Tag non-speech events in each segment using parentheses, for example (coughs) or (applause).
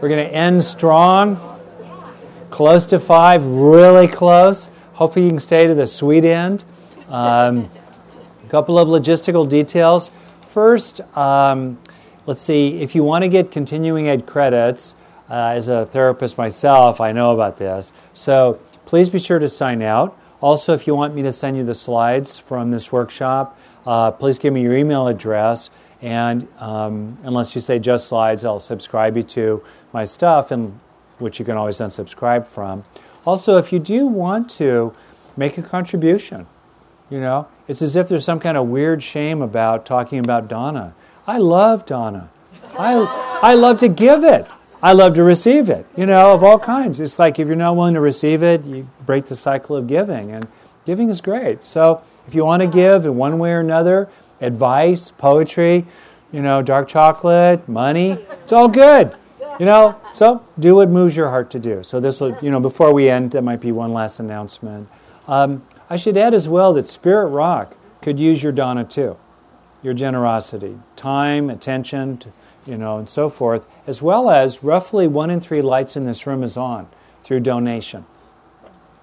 We're going to end strong, close to five, really close. Hopefully, you can stay to the sweet end. Um, a couple of logistical details. First, um, let's see, if you want to get continuing ed credits, uh, as a therapist myself, I know about this. So please be sure to sign out. Also, if you want me to send you the slides from this workshop, uh, please give me your email address. And um, unless you say just slides, I'll subscribe you to my stuff, and which you can always unsubscribe from. Also, if you do want to make a contribution, you know, it's as if there's some kind of weird shame about talking about dana. I love dana. I, I love to give it. I love to receive it, you know, of all kinds. It's like if you're not willing to receive it, you break the cycle of giving. And giving is great. So if you want to give in one way or another, advice, poetry, you know, dark chocolate, money, it's all good. You know, so do what moves your heart to do. So this will, you know, before we end, that might be one last announcement. Um, I should add as well that Spirit Rock could use your dana too, your generosity, time, attention, you know, and so forth, as well as roughly one in three lights in this room is on through donation.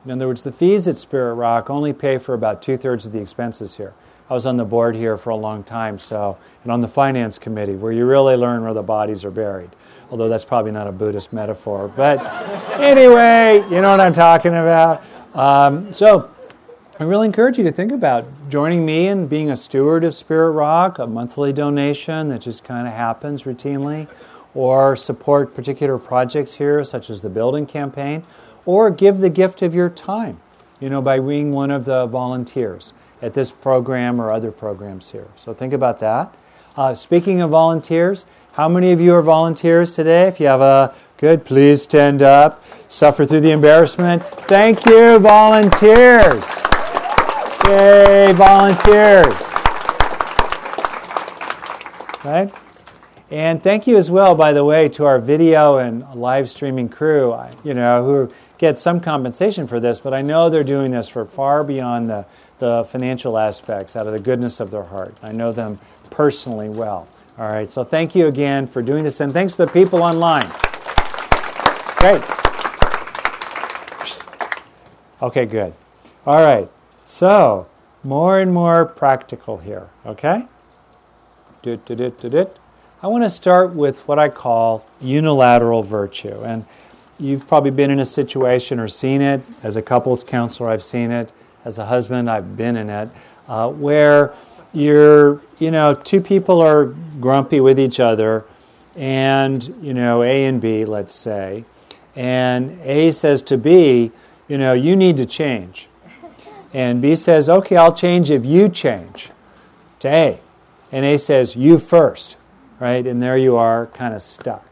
In other words, the fees at Spirit Rock only pay for about two thirds of the expenses here. I was on the board here for a long time, so, and on the finance committee, where you really learn where the bodies are buried. Although that's probably not a Buddhist metaphor. But anyway, you know what I'm talking about. Um, so, I really encourage you to think about joining me in being a steward of Spirit Rock, a monthly donation that just kind of happens routinely, or support particular projects here, such as the building campaign, or give the gift of your time, you know, by being one of the volunteers at this program or other programs here. So think about that. Uh, speaking of volunteers, how many of you are volunteers today? If you have a good, please stand up. Suffer through the embarrassment. Thank you, volunteers. Yay, volunteers. Right? And thank you as well, by the way, to our video and live streaming crew, you know, who get some compensation for this, but I know they're doing this for far beyond the, the financial aspects, out of the goodness of their heart. I know them personally well. All right, so thank you again for doing this, and thanks to the people online. Great. Okay, good. All right. So, more and more practical here, okay? I want to start with what I call unilateral virtue. And you've probably been in a situation or seen it. As a couples counselor, I've seen it. As a husband, I've been in it, uh, where you're, you know, two people are grumpy with each other, and, you know, A and B, let's say, and A says to B, you know, you need to change. And B says, okay, I'll change if you change to A. And A says, you first, right? And there you are, kind of stuck.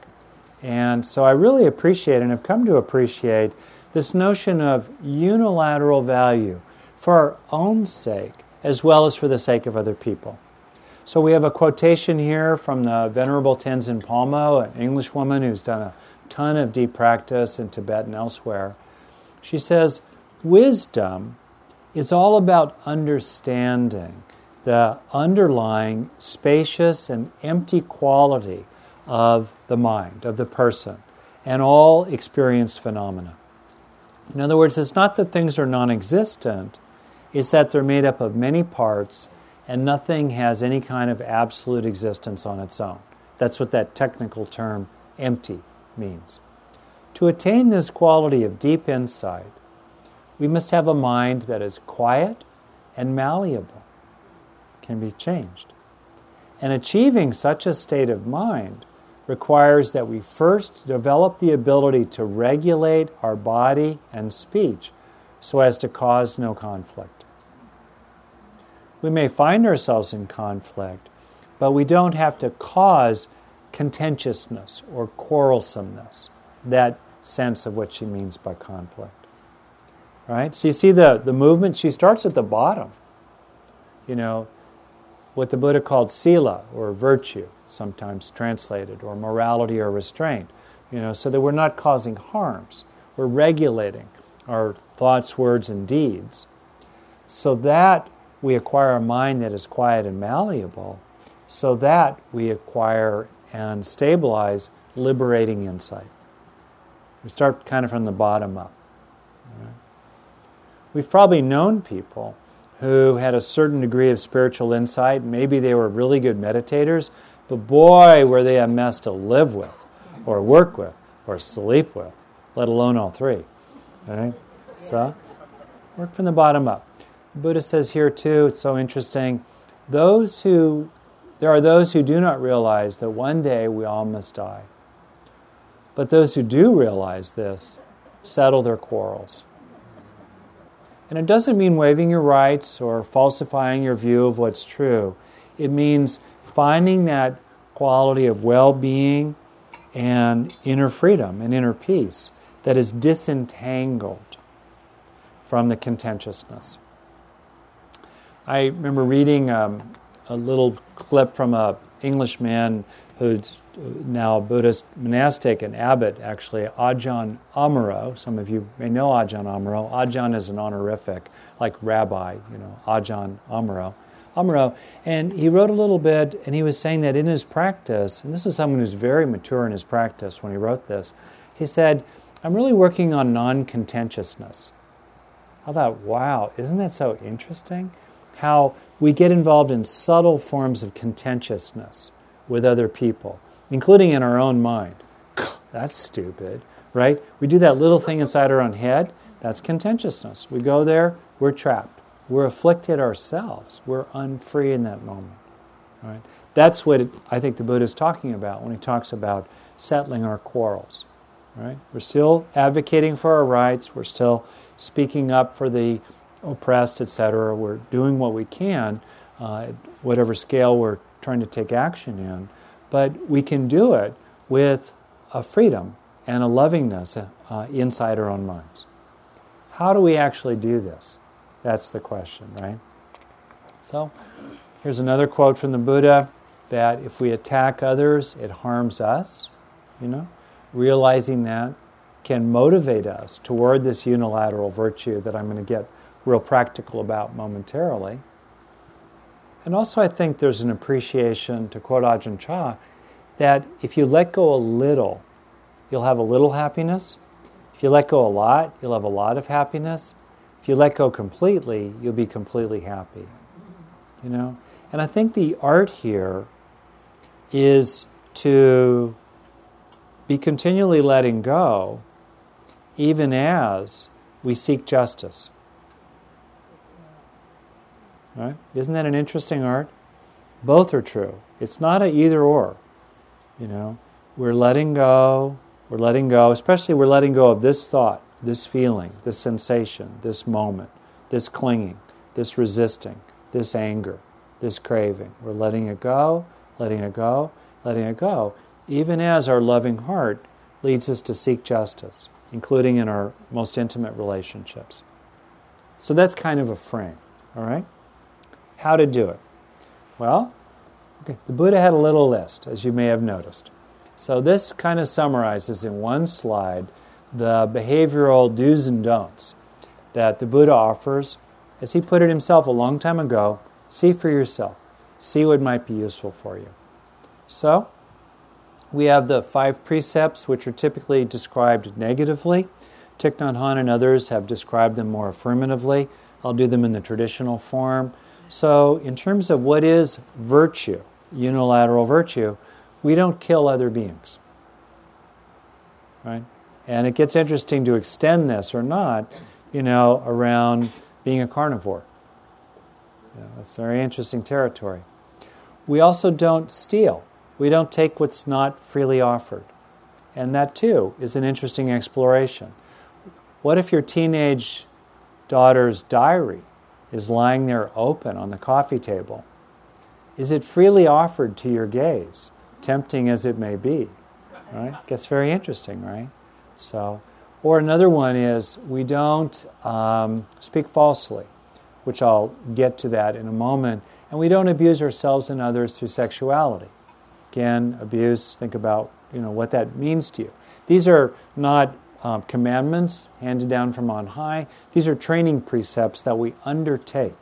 And so I really appreciate and have come to appreciate this notion of unilateral value for our own sake as well as for the sake of other people. So we have a quotation here from the Venerable Tenzin Palmo, an English woman who's done a ton of deep practice in Tibet and elsewhere. She says, Wisdom is all about understanding the underlying spacious and empty quality of the mind, of the person, and all experienced phenomena. In other words, it's not that things are non existent, it's that they're made up of many parts and nothing has any kind of absolute existence on its own. That's what that technical term empty means. To attain this quality of deep insight, we must have a mind that is quiet and malleable, can be changed. And achieving such a state of mind requires that we first develop the ability to regulate our body and speech so as to cause no conflict. We may find ourselves in conflict, but we don't have to cause contentiousness or quarrelsomeness, that sense of what she means by conflict. Right? So you see the, the movement, she starts at the bottom. You know, what the Buddha called sila or virtue, sometimes translated, or morality or restraint. You know, so that we're not causing harms. We're regulating our thoughts, words, and deeds. So that we acquire a mind that is quiet and malleable, so that we acquire and stabilize liberating insight. We start kind of from the bottom up. We've probably known people who had a certain degree of spiritual insight. Maybe they were really good meditators, but boy, were they a mess to live with, or work with, or sleep with, let alone all three. Right? So, work from the bottom up. Buddha says here too, it's so interesting. Those who, there are those who do not realize that one day we all must die. But those who do realize this settle their quarrels. And it doesn't mean waiving your rights or falsifying your view of what's true. It means finding that quality of well being and inner freedom and inner peace that is disentangled from the contentiousness. I remember reading um, a little clip from a Englishman who's now a Buddhist monastic and abbot, actually, Ajahn Amaro. Some of you may know Ajahn Amaro. Ajahn is an honorific, like rabbi, you know, Ajahn Amaro. Amaro. And he wrote a little bit, and he was saying that in his practice, and this is someone who's very mature in his practice when he wrote this, he said, I'm really working on non contentiousness. I thought, wow, isn't that so interesting? How we get involved in subtle forms of contentiousness with other people including in our own mind. (sighs) That's stupid, right? We do that little thing inside our own head. That's contentiousness. We go there, we're trapped. We're afflicted ourselves. We're unfree in that moment. Right? That's what I think the Buddha is talking about when he talks about settling our quarrels. Right? We're still advocating for our rights. We're still speaking up for the oppressed, etc. We're doing what we can, uh, whatever scale we're trying to take action in. But we can do it with a freedom and a lovingness uh, inside our own minds. How do we actually do this? That's the question, right? So, here's another quote from the Buddha that if we attack others, it harms us. You know, realizing that can motivate us toward this unilateral virtue that I'm going to get real practical about momentarily. And also, I think there's an appreciation, to quote Ajahn Chah, that if you let go a little, you'll have a little happiness. If you let go a lot, you'll have a lot of happiness. If you let go completely, you'll be completely happy. You know? And I think the art here is to be continually letting go, even as we seek justice. Right? Isn't that an interesting art? Both are true. It's not a either or. You know, we're letting go, we're letting go, especially we're letting go of this thought, this feeling, this sensation, this moment, this clinging, this resisting, this anger, this craving. We're letting it go, letting it go, letting it go, even as our loving heart leads us to seek justice, including in our most intimate relationships. So that's kind of a frame, all right? How to do it? Well, okay, the Buddha had a little list, as you may have noticed. So this kind of summarizes in one slide the behavioral do's and don'ts that the Buddha offers. As he put it himself a long time ago, see for yourself. See what might be useful for you. So, we have the five precepts, which are typically described negatively. Thich Nhat Hanh and others have described them more affirmatively. I'll do them in the traditional form. So, in terms of what is virtue, unilateral virtue, we don't kill other beings. Right? And it gets interesting to extend this or not, you know, around being a carnivore. Yeah, that's very interesting territory. We also don't steal. We don't take what's not freely offered. And that too is an interesting exploration. What if your teenage daughter's diary is lying there open on the coffee table? Is it freely offered to your gaze, tempting as it may be? Right? Gets very interesting, right? So, or another one is we don't um, speak falsely, which I'll get to that in a moment, and we don't abuse ourselves and others through sexuality. Again, abuse. Think about you know what that means to you. These are not um, commandments handed down from on high. These are training precepts that we undertake,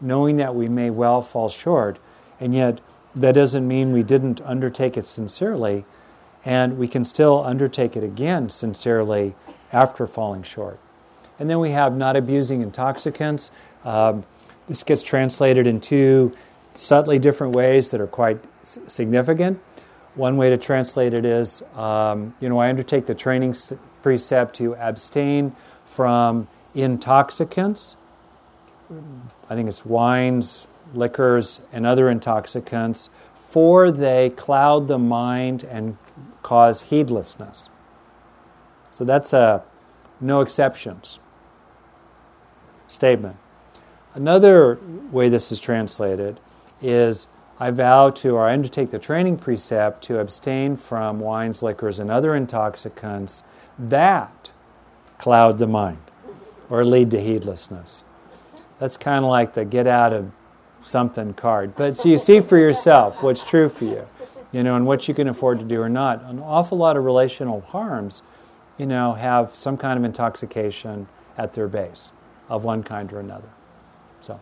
knowing that we may well fall short, and yet that doesn't mean we didn't undertake it sincerely, and we can still undertake it again sincerely after falling short. And then we have not abusing intoxicants. Um, this gets translated in two subtly different ways that are quite significant. One way to translate it is, um, you know, I undertake the training precept to abstain from intoxicants. I think it's wines, liquors, and other intoxicants, for they cloud the mind and cause heedlessness. So that's a no exceptions statement. Another way this is translated is I vow to, or I undertake the training precept to abstain from wines, liquors, and other intoxicants that cloud the mind or lead to heedlessness. That's kind of like the get out of something card. But so you see for yourself what's true for you, you know, and what you can afford to do or not. An awful lot of relational harms, you know, have some kind of intoxication at their base of one kind or another. So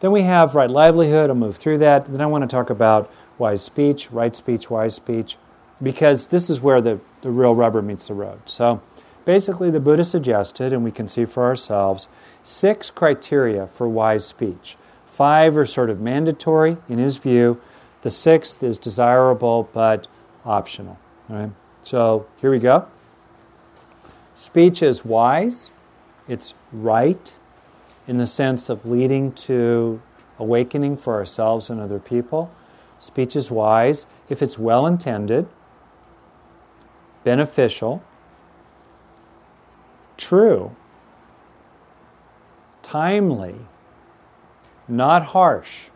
then we have right livelihood. I'll move through that. Then I want to talk about wise speech, right speech, wise speech, because this is where the, the real rubber meets the road. So basically, the Buddha suggested, and we can see for ourselves, six criteria for wise speech. Five are sort of mandatory in his view. The sixth is desirable but optional. Right? So here we go. Speech is wise, it's right, in the sense of leading to awakening for ourselves and other people. Speech is wise if it's well intended, beneficial, true, timely, not harsh.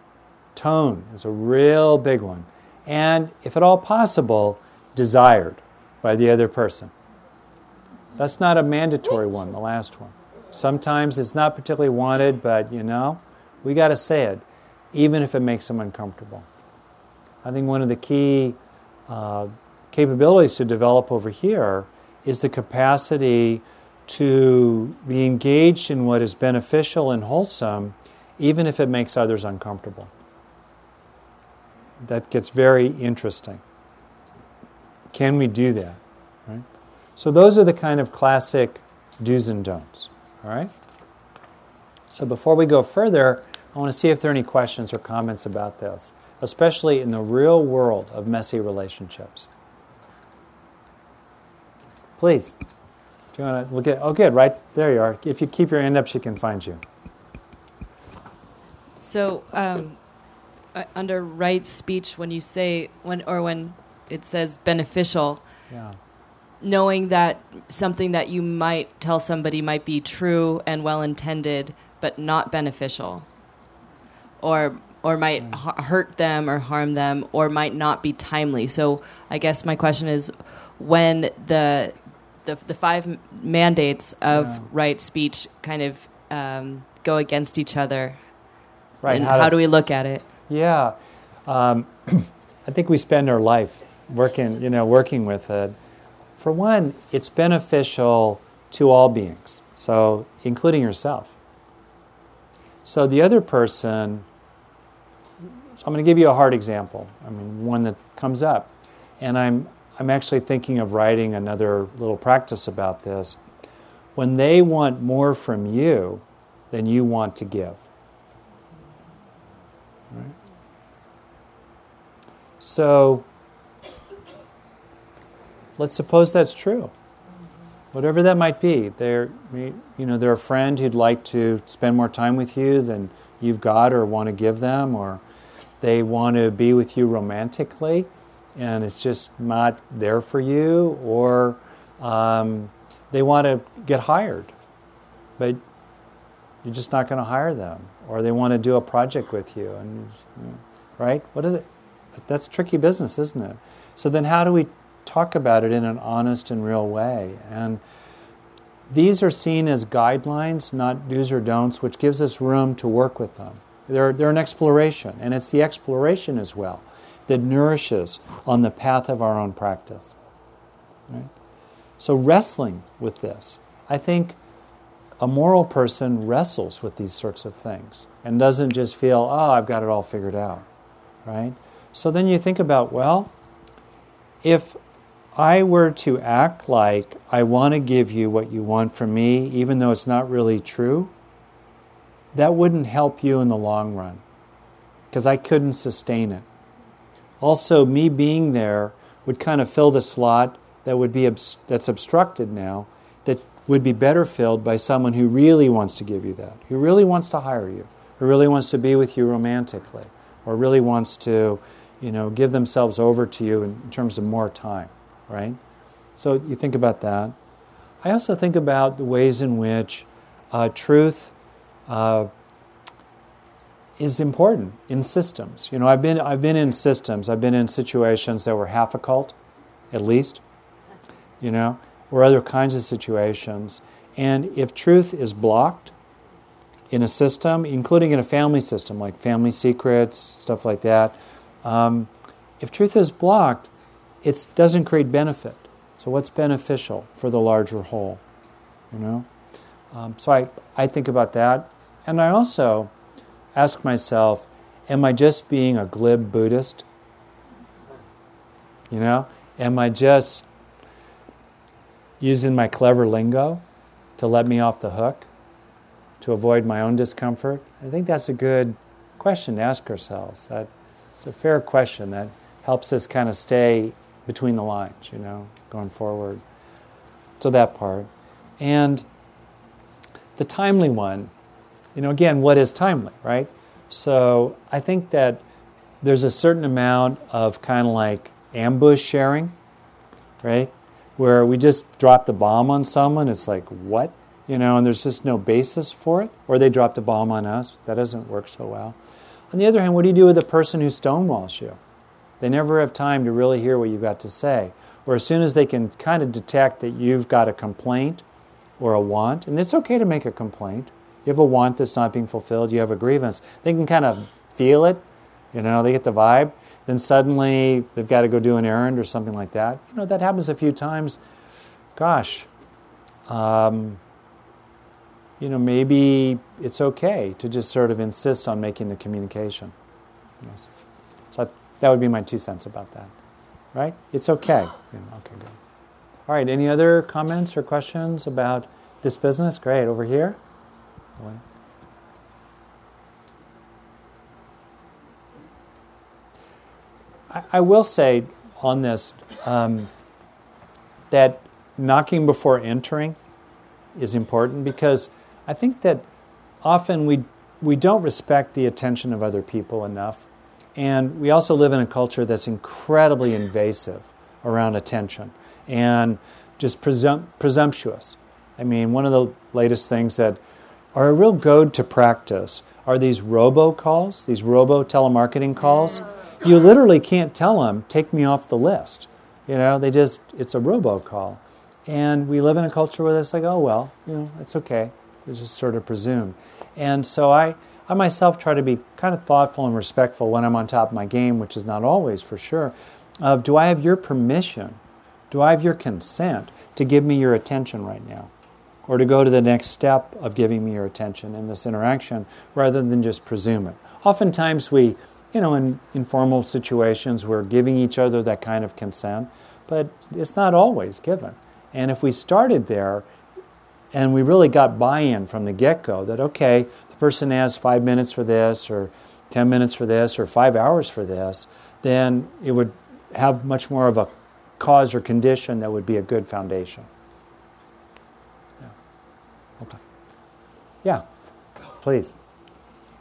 Tone is a real big one. And if at all possible, desired by the other person. That's not a mandatory one, the last one. Sometimes it's not particularly wanted, but you know, we got to say it, even if it makes them uncomfortable. I think one of the key uh, capabilities to develop over here is the capacity to be engaged in what is beneficial and wholesome, even if it makes others uncomfortable. That gets very interesting. Can we do that? Right? So, those are the kind of classic do's and don'ts. All right? So before we go further, I want to see if there are any questions or comments about this, especially in the real world of messy relationships. Please. Do you want to look at? Oh, good. Right there you are. If you keep your hand up, she can find you. So, um, uh, under right speech, when you say when or when it says beneficial, yeah knowing that something that you might tell somebody might be true and well intended but not beneficial or or might mm. hurt them or harm them or might not be timely so i guess my question is when the the, the five mandates of yeah. right speech kind of um, go against each other right and how, how do we look at it yeah um, (clears throat) i think we spend our life working you know working with it for one, it's beneficial to all beings, so including yourself. So the other person, so I'm going to give you a hard example. I mean, one that comes up, and I'm I'm actually thinking of writing another little practice about this. When they want more from you than you want to give. Right? So let's suppose that's true. Whatever that might be, they're, you know, they're a friend who'd like to spend more time with you than you've got or want to give them, or they want to be with you romantically and it's just not there for you, or um, they want to get hired, but you're just not going to hire them, or they want to do a project with you, and right? What is it? That's tricky business, isn't it? So then, how do we talk about it in an honest and real way. And these are seen as guidelines, not do's or don'ts, which gives us room to work with them. They're, they're an exploration, and it's the exploration as well that nourishes on the path of our own practice. Right? So, wrestling with this, I think a moral person wrestles with these sorts of things and doesn't just feel, oh, I've got it all figured out. Right? So then you think about, well, if I were to act like I want to give you what you want from me, even though it's not really true, that wouldn't help you in the long run because I couldn't sustain it. Also, me being there would kind of fill the slot that would be that's obstructed now that would be better filled by someone who really wants to give you that, who really wants to hire you, who really wants to be with you romantically, or really wants to, you know, give themselves over to you in terms of more time, right? So you think about that. I also think about the ways in which uh, truth uh, is important in systems. You know, I've been I've been in systems. I've been in situations that were half a cult, at least. You know, or other kinds of situations. And if truth is blocked in a system, including in a family system, like family secrets, stuff like that, um, if truth is blocked, it doesn't create benefit. So, what's beneficial for the larger whole? You know? Um, so, I, I think about that. And I also ask myself, am I just being a glib Buddhist? You know? Am I just using my clever lingo to let me off the hook, to avoid my own discomfort? I think that's a good question to ask ourselves. That it's a fair question that helps us kind of stay between the lines, you know, going forward. So that part. And the timely one, you know, again, what is timely, right? So I think that there's a certain amount of kind of like ambush sharing, right? where we just drop the bomb on someone. It's like, what? You know, and there's just no basis for it. Or they dropped a bomb on us. That doesn't work so well. On the other hand, what do you do with the person who stonewalls you? They never have time to really hear what you've got to say. Or as soon as they can kind of detect that you've got a complaint or a want, and it's okay to make a complaint. You have a want that's not being fulfilled, you have a grievance. They can kind of feel it, you know, they get the vibe then suddenly they've got to go do an errand or something like that. You know, that happens a few times. Gosh, um, you know, maybe it's okay to just sort of insist on making the communication. So that would be my two cents about that. Right? It's okay. You know, okay, good. All right, any other comments or questions about this business? Great. Over here? I, will say on this um, that knocking before entering is important because I think that often we we don't respect the attention of other people enough, and we also live in a culture that's incredibly invasive around attention and just presum- presumptuous. I mean, one of the latest things that are a real goad to practice are these robocalls, these robo telemarketing calls you literally can't tell them, take me off the list. You know, they just, it's a robocall. And we live in a culture where it's like, oh, well, you know, it's okay. It's just sort of presumed. And so I, I myself try to be kind of thoughtful and respectful when I'm on top of my game, which is not always for sure, of do I have your permission? Do I have your consent to give me your attention right now? Or to go to the next step of giving me your attention in this interaction rather than just presume it. Oftentimes we you know, in informal situations, we're giving each other that kind of consent, but it's not always given. And if we started there and we really got buy in from the get go that, okay, the person has five minutes for this, or 10 minutes for this, or five hours for this, then it would have much more of a cause or condition that would be a good foundation. Yeah. Okay. Yeah, please.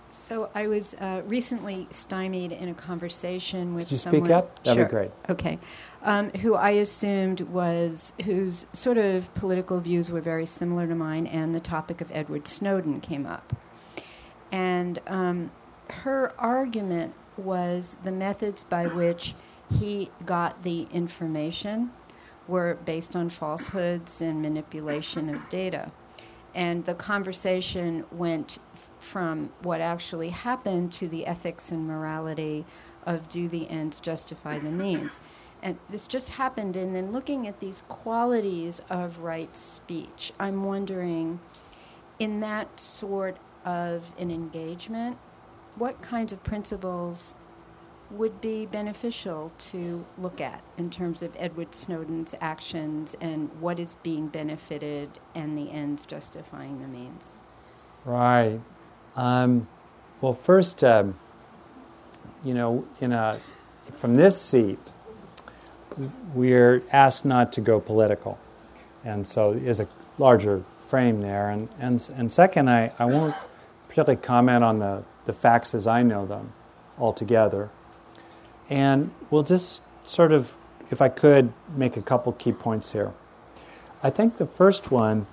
So I was uh, recently stymied in a conversation with Could you someone. speak up? That'd sure. be great. Okay. Um, who I assumed was whose sort of political views were very similar to mine, and the topic of Edward Snowden came up. And um, her argument was the methods by which he got the information were based on falsehoods and manipulation of data. And the conversation went from what actually happened to the ethics and morality of do the ends justify the means. And this just happened, and then looking at these qualities of right speech, I'm wondering, in that sort of an engagement, what kinds of principles would be beneficial to look at in terms of Edward Snowden's actions and what is being benefited and the ends justifying the means? Right. Um, well, first, um, you know, in a from this seat, we're asked not to go political, and so is a larger frame there. And and and second, I, I won't particularly comment on the the facts as I know them altogether, and we'll just sort of, if I could, make a couple key points here. I think the first one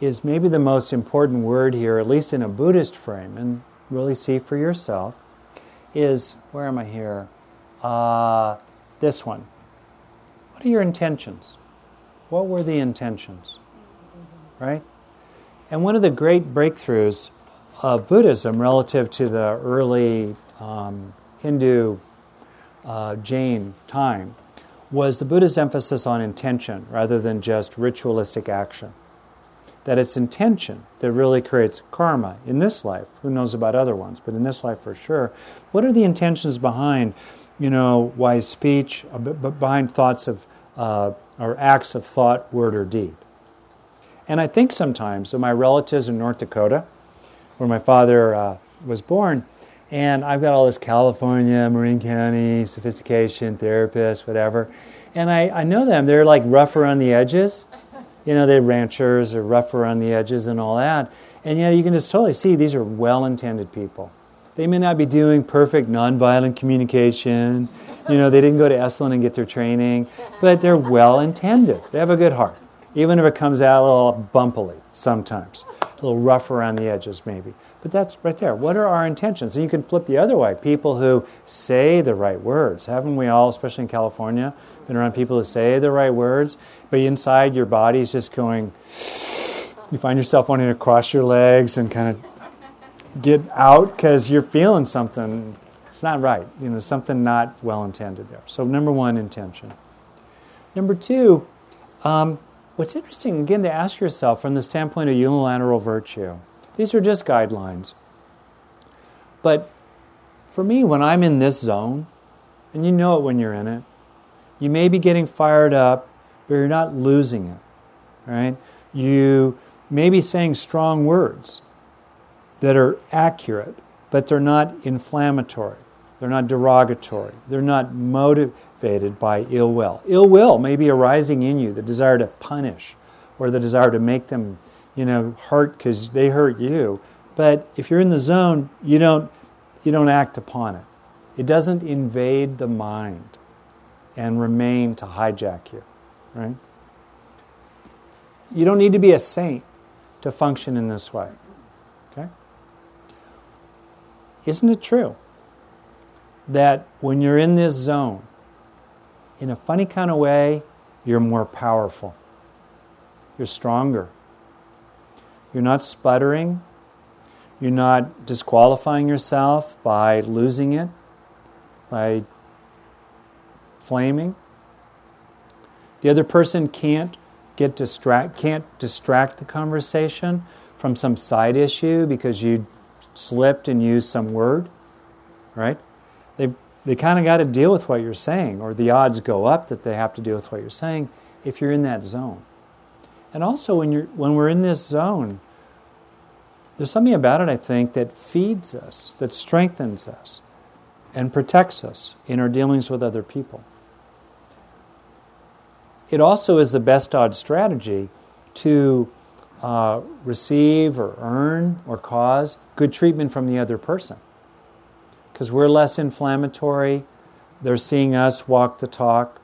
is maybe the most important word here, at least in a Buddhist frame, and really see for yourself, is where am I here? Uh, this one. What are your intentions? What were the intentions? Right? And one of the great breakthroughs of Buddhism relative to the early um, Hindu uh, Jain time was the Buddha's emphasis on intention rather than just ritualistic action that it's intention that really creates karma in this life. Who knows about other ones, but in this life for sure. What are the intentions behind, you know, wise speech, uh, behind thoughts of uh, or acts of thought, word, or deed? And I think sometimes of my relatives in North Dakota, where my father uh, was born, and I've got all this California, Marin County, sophistication, therapist, whatever. And I, I know them. They're like rough around the edges you know, they're ranchers or rough around the edges and all that. And yet you can just totally see these are well intended people. They may not be doing perfect nonviolent communication. You know, they didn't go to Esalen and get their training, but they're well intended. They have a good heart, even if it comes out a little bumpily sometimes, a little rough around the edges maybe. But that's right there. What are our intentions? And you can flip the other way. People who say the right words. Haven't we all, especially in California, been around people who say the right words, but inside your body is just going, you find yourself wanting to cross your legs and kind of get out because you're feeling something. It's not right. You know, something not well intended there. So, number one, intention. Number two, um, what's interesting, again, to ask yourself from the standpoint of unilateral virtue, these are just guidelines. But for me, when I'm in this zone, and you know it when you're in it, you may be getting fired up, but you're not losing it, right? You may be saying strong words that are accurate, but they're not inflammatory. They're not derogatory. They're not motivated by ill will. Ill will may be arising in you, the desire to punish or the desire to make them, you know, hurt because they hurt you. But if you're in the zone, you don't, you don't act upon it. It doesn't invade the mind and remain to hijack you, right? You don't need to be a saint to function in this way. Okay? Isn't it true that when you're in this zone, in a funny kind of way, you're more powerful? You're stronger. You're not sputtering. You're not disqualifying yourself by losing it, by flaming. The other person can't get distract can't distract the conversation from some side issue because you slipped and used some word, right? They they kind of got to deal with what you're saying, or the odds go up that they have to deal with what you're saying if you're in that zone. And also when you're when we're in this zone, there's something about it I think that feeds us, that strengthens us, and protects us in our dealings with other people it also is the best odds strategy to uh, receive or earn or cause good treatment from the other person. Because we're less inflammatory, they're seeing us walk the talk,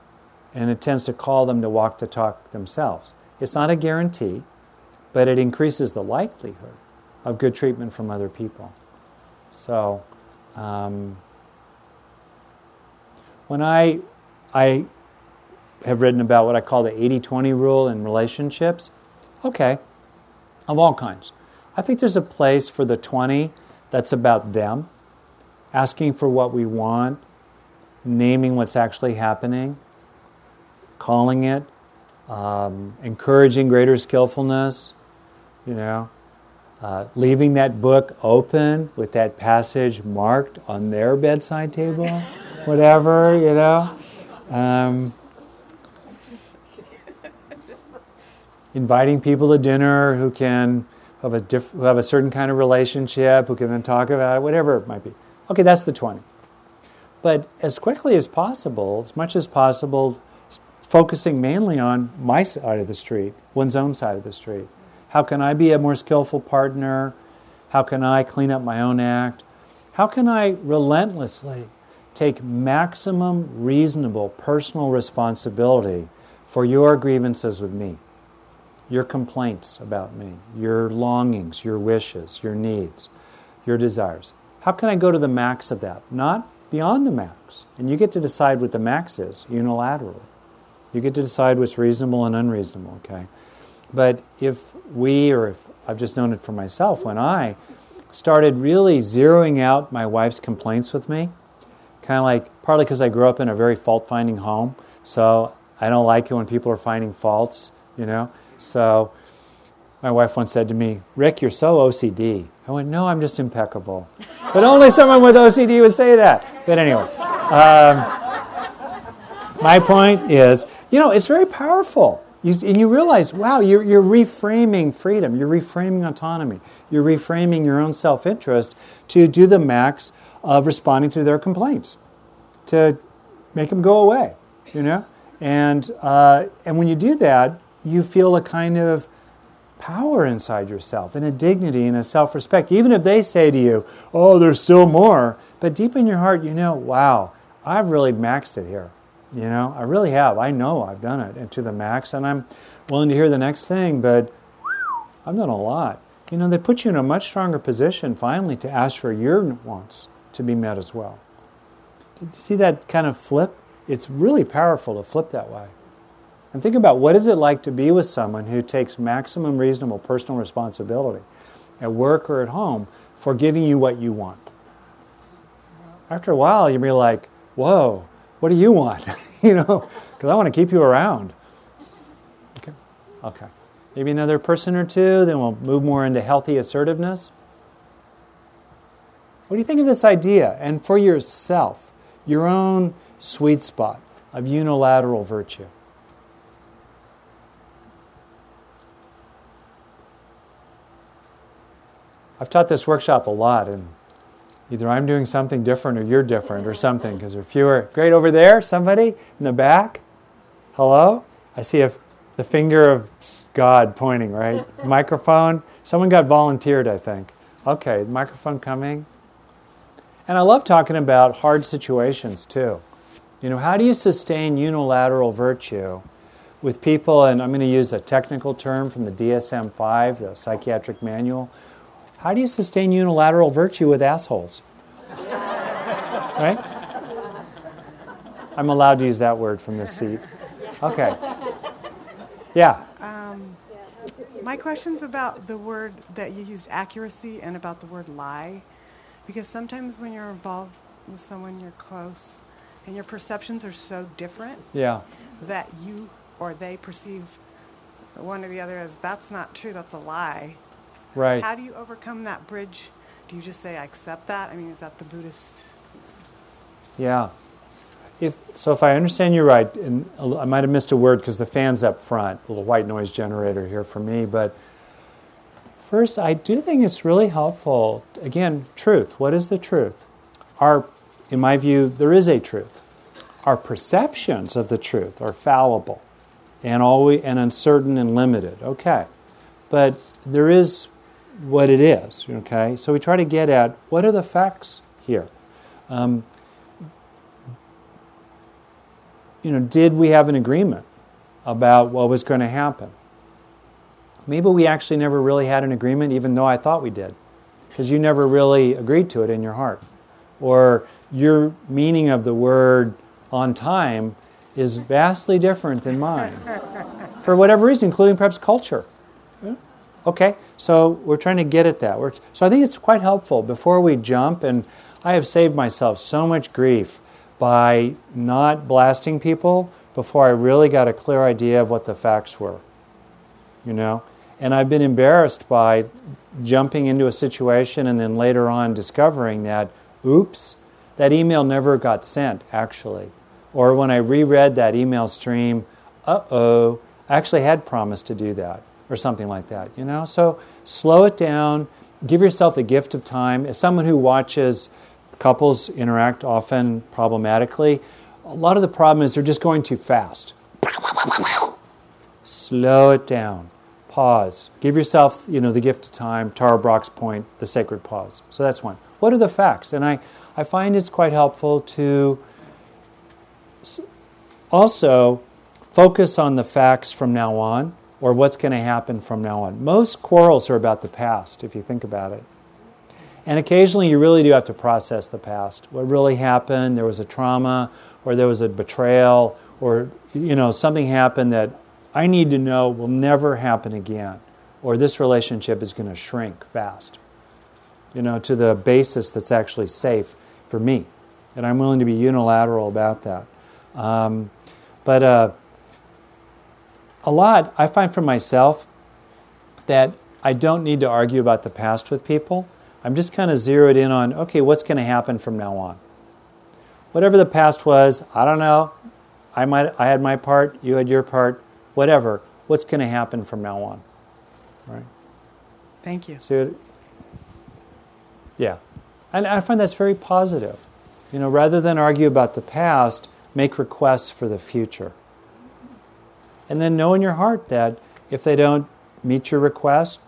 and it tends to call them to walk the talk themselves. It's not a guarantee, but it increases the likelihood of good treatment from other people. So, um, when I, I have written about what I call the 80 20 rule in relationships. Okay, of all kinds. I think there's a place for the 20 that's about them, asking for what we want, naming what's actually happening, calling it, um, encouraging greater skillfulness, you know, uh, leaving that book open with that passage marked on their bedside table. (laughs) whatever, you know. Um, inviting people to dinner who can have a diff- who have a certain kind of relationship, who can then talk about it, whatever it might be. Okay, that's the 20. But as quickly as possible, as much as possible, focusing mainly on my side of the street, one's own side of the street. How can I be a more skillful partner? How can I clean up my own act? How can I relentlessly take maximum reasonable personal responsibility for your grievances with me, your complaints about me, your longings, your wishes, your needs, your desires? How can I go to the max of that? Not beyond the max. And you get to decide what the max is unilaterally. You get to decide what's reasonable and unreasonable, okay? But if we, or if I've just known it for myself, when I started really zeroing out my wife's complaints with me, kind of like partly because I grew up in a very fault finding home, so I don't like it when people are finding faults, you know? So my wife once said to me, Rick, you're so OCD. I went, No, I'm just impeccable. but only someone with OCD would say that. But anyway, um, my point is, you know, it's very powerful. You, and you realize, wow, you're, you're reframing freedom, you're reframing autonomy, you're reframing your own self interest to do the max of responding to their complaints, to make them go away, you know? And, uh, and when you do that, you feel a kind of power inside yourself and a dignity and a self respect. Even if they say to you, oh, there's still more, but deep in your heart, you know, wow, I've really maxed it here. You know, I really have. I know I've done it and to the max, and I'm willing to hear the next thing, but I've done a lot. You know, they put you in a much stronger position finally to ask for your wants to be met as well. Did you see that kind of flip? It's really powerful to flip that way. And think about what is it like to be with someone who takes maximum reasonable personal responsibility at work or at home for giving you what you want. After a while, you'll be like, whoa, what do you want? (laughs) you know, because I want to keep you around. Okay. Okay. Maybe another person or two, then we'll move more into healthy assertiveness. What do you think of this idea? And for yourself, your own sweet spot of unilateral virtue. I've taught this workshop a lot, and either I'm doing something different or you're different or something because there are fewer. Great over there, somebody in the back. Hello? I see a, the finger of God pointing, right? (laughs) microphone. Someone got volunteered, I think. Okay, microphone coming. And I love talking about hard situations too. You know, how do you sustain unilateral virtue with people, and I'm going to use a technical term from the DSM 5, the psychiatric manual how do you sustain unilateral virtue with assholes? right? I'm allowed to use that word from this seat. Okay. Yeah. Um, my question's about the word that you used, accuracy, and about the word lie. Because sometimes when you're involved with someone you're close, and your perceptions are so different yeah. that you or they perceive one or the other as that's not true, that's a lie. Right. How do you overcome that bridge? Do you just say, I accept that? I mean, is that the Buddhist? Yeah. If, so if I understand you right, and I might have missed a word because the fan's up front, a little white noise generator here for me, but first, I do think it's really helpful. Again, truth. What is the truth? Our, in my view, there is a truth. Our perceptions of the truth are fallible and always and uncertain and limited. Okay, but there is what it is. Okay, so we try to get at what are the facts here. Um, you know, did we have an agreement about what was going to happen? Maybe we actually never really had an agreement, even though I thought we did, because you never really agreed to it in your heart, or your meaning of the word on time is vastly different than mine, (laughs) for whatever reason, including perhaps culture. Okay, so we're trying to get at that. We're, so I think it's quite helpful before we jump, and I have saved myself so much grief by not blasting people before I really got a clear idea of what the facts were. You know? And I've been embarrassed by jumping into a situation and then later on discovering that, oops, that email never got sent, actually. Or when I reread that email stream, uh oh, I actually had promised to do that, or something like that, you know? So slow it down, give yourself the gift of time. As someone who watches couples interact often problematically, a lot of the problem is they're just going too fast. Slow it down. Pause. Give yourself, you know, the gift of time. Tara Brach's point, the sacred pause. So that's one. What are the facts? And I, I find it's quite helpful to also focus on the facts from now on or what's going to happen from now on. Most quarrels are about the past, if you think about it. And occasionally you really do have to process the past. What really happened, there was a trauma, or there was a betrayal, or you know, something happened that I need to know will never happen again, or this relationship is going to shrink fast. You know, to the basis that's actually safe for me. And I'm willing to be unilateral about that. Um, but uh, a lot, I find for myself that I don't need to argue about the past with people. I'm just kind of zeroed in on, okay, what's going to happen from now on? Whatever the past was, I don't know. I might I had my part, you had your part, whatever. What's going to happen from now on? Right? Thank you. So, yeah. And I find that's very positive. You know, rather than argue about the past, make requests for the future. And then know in your heart that if they don't meet your request,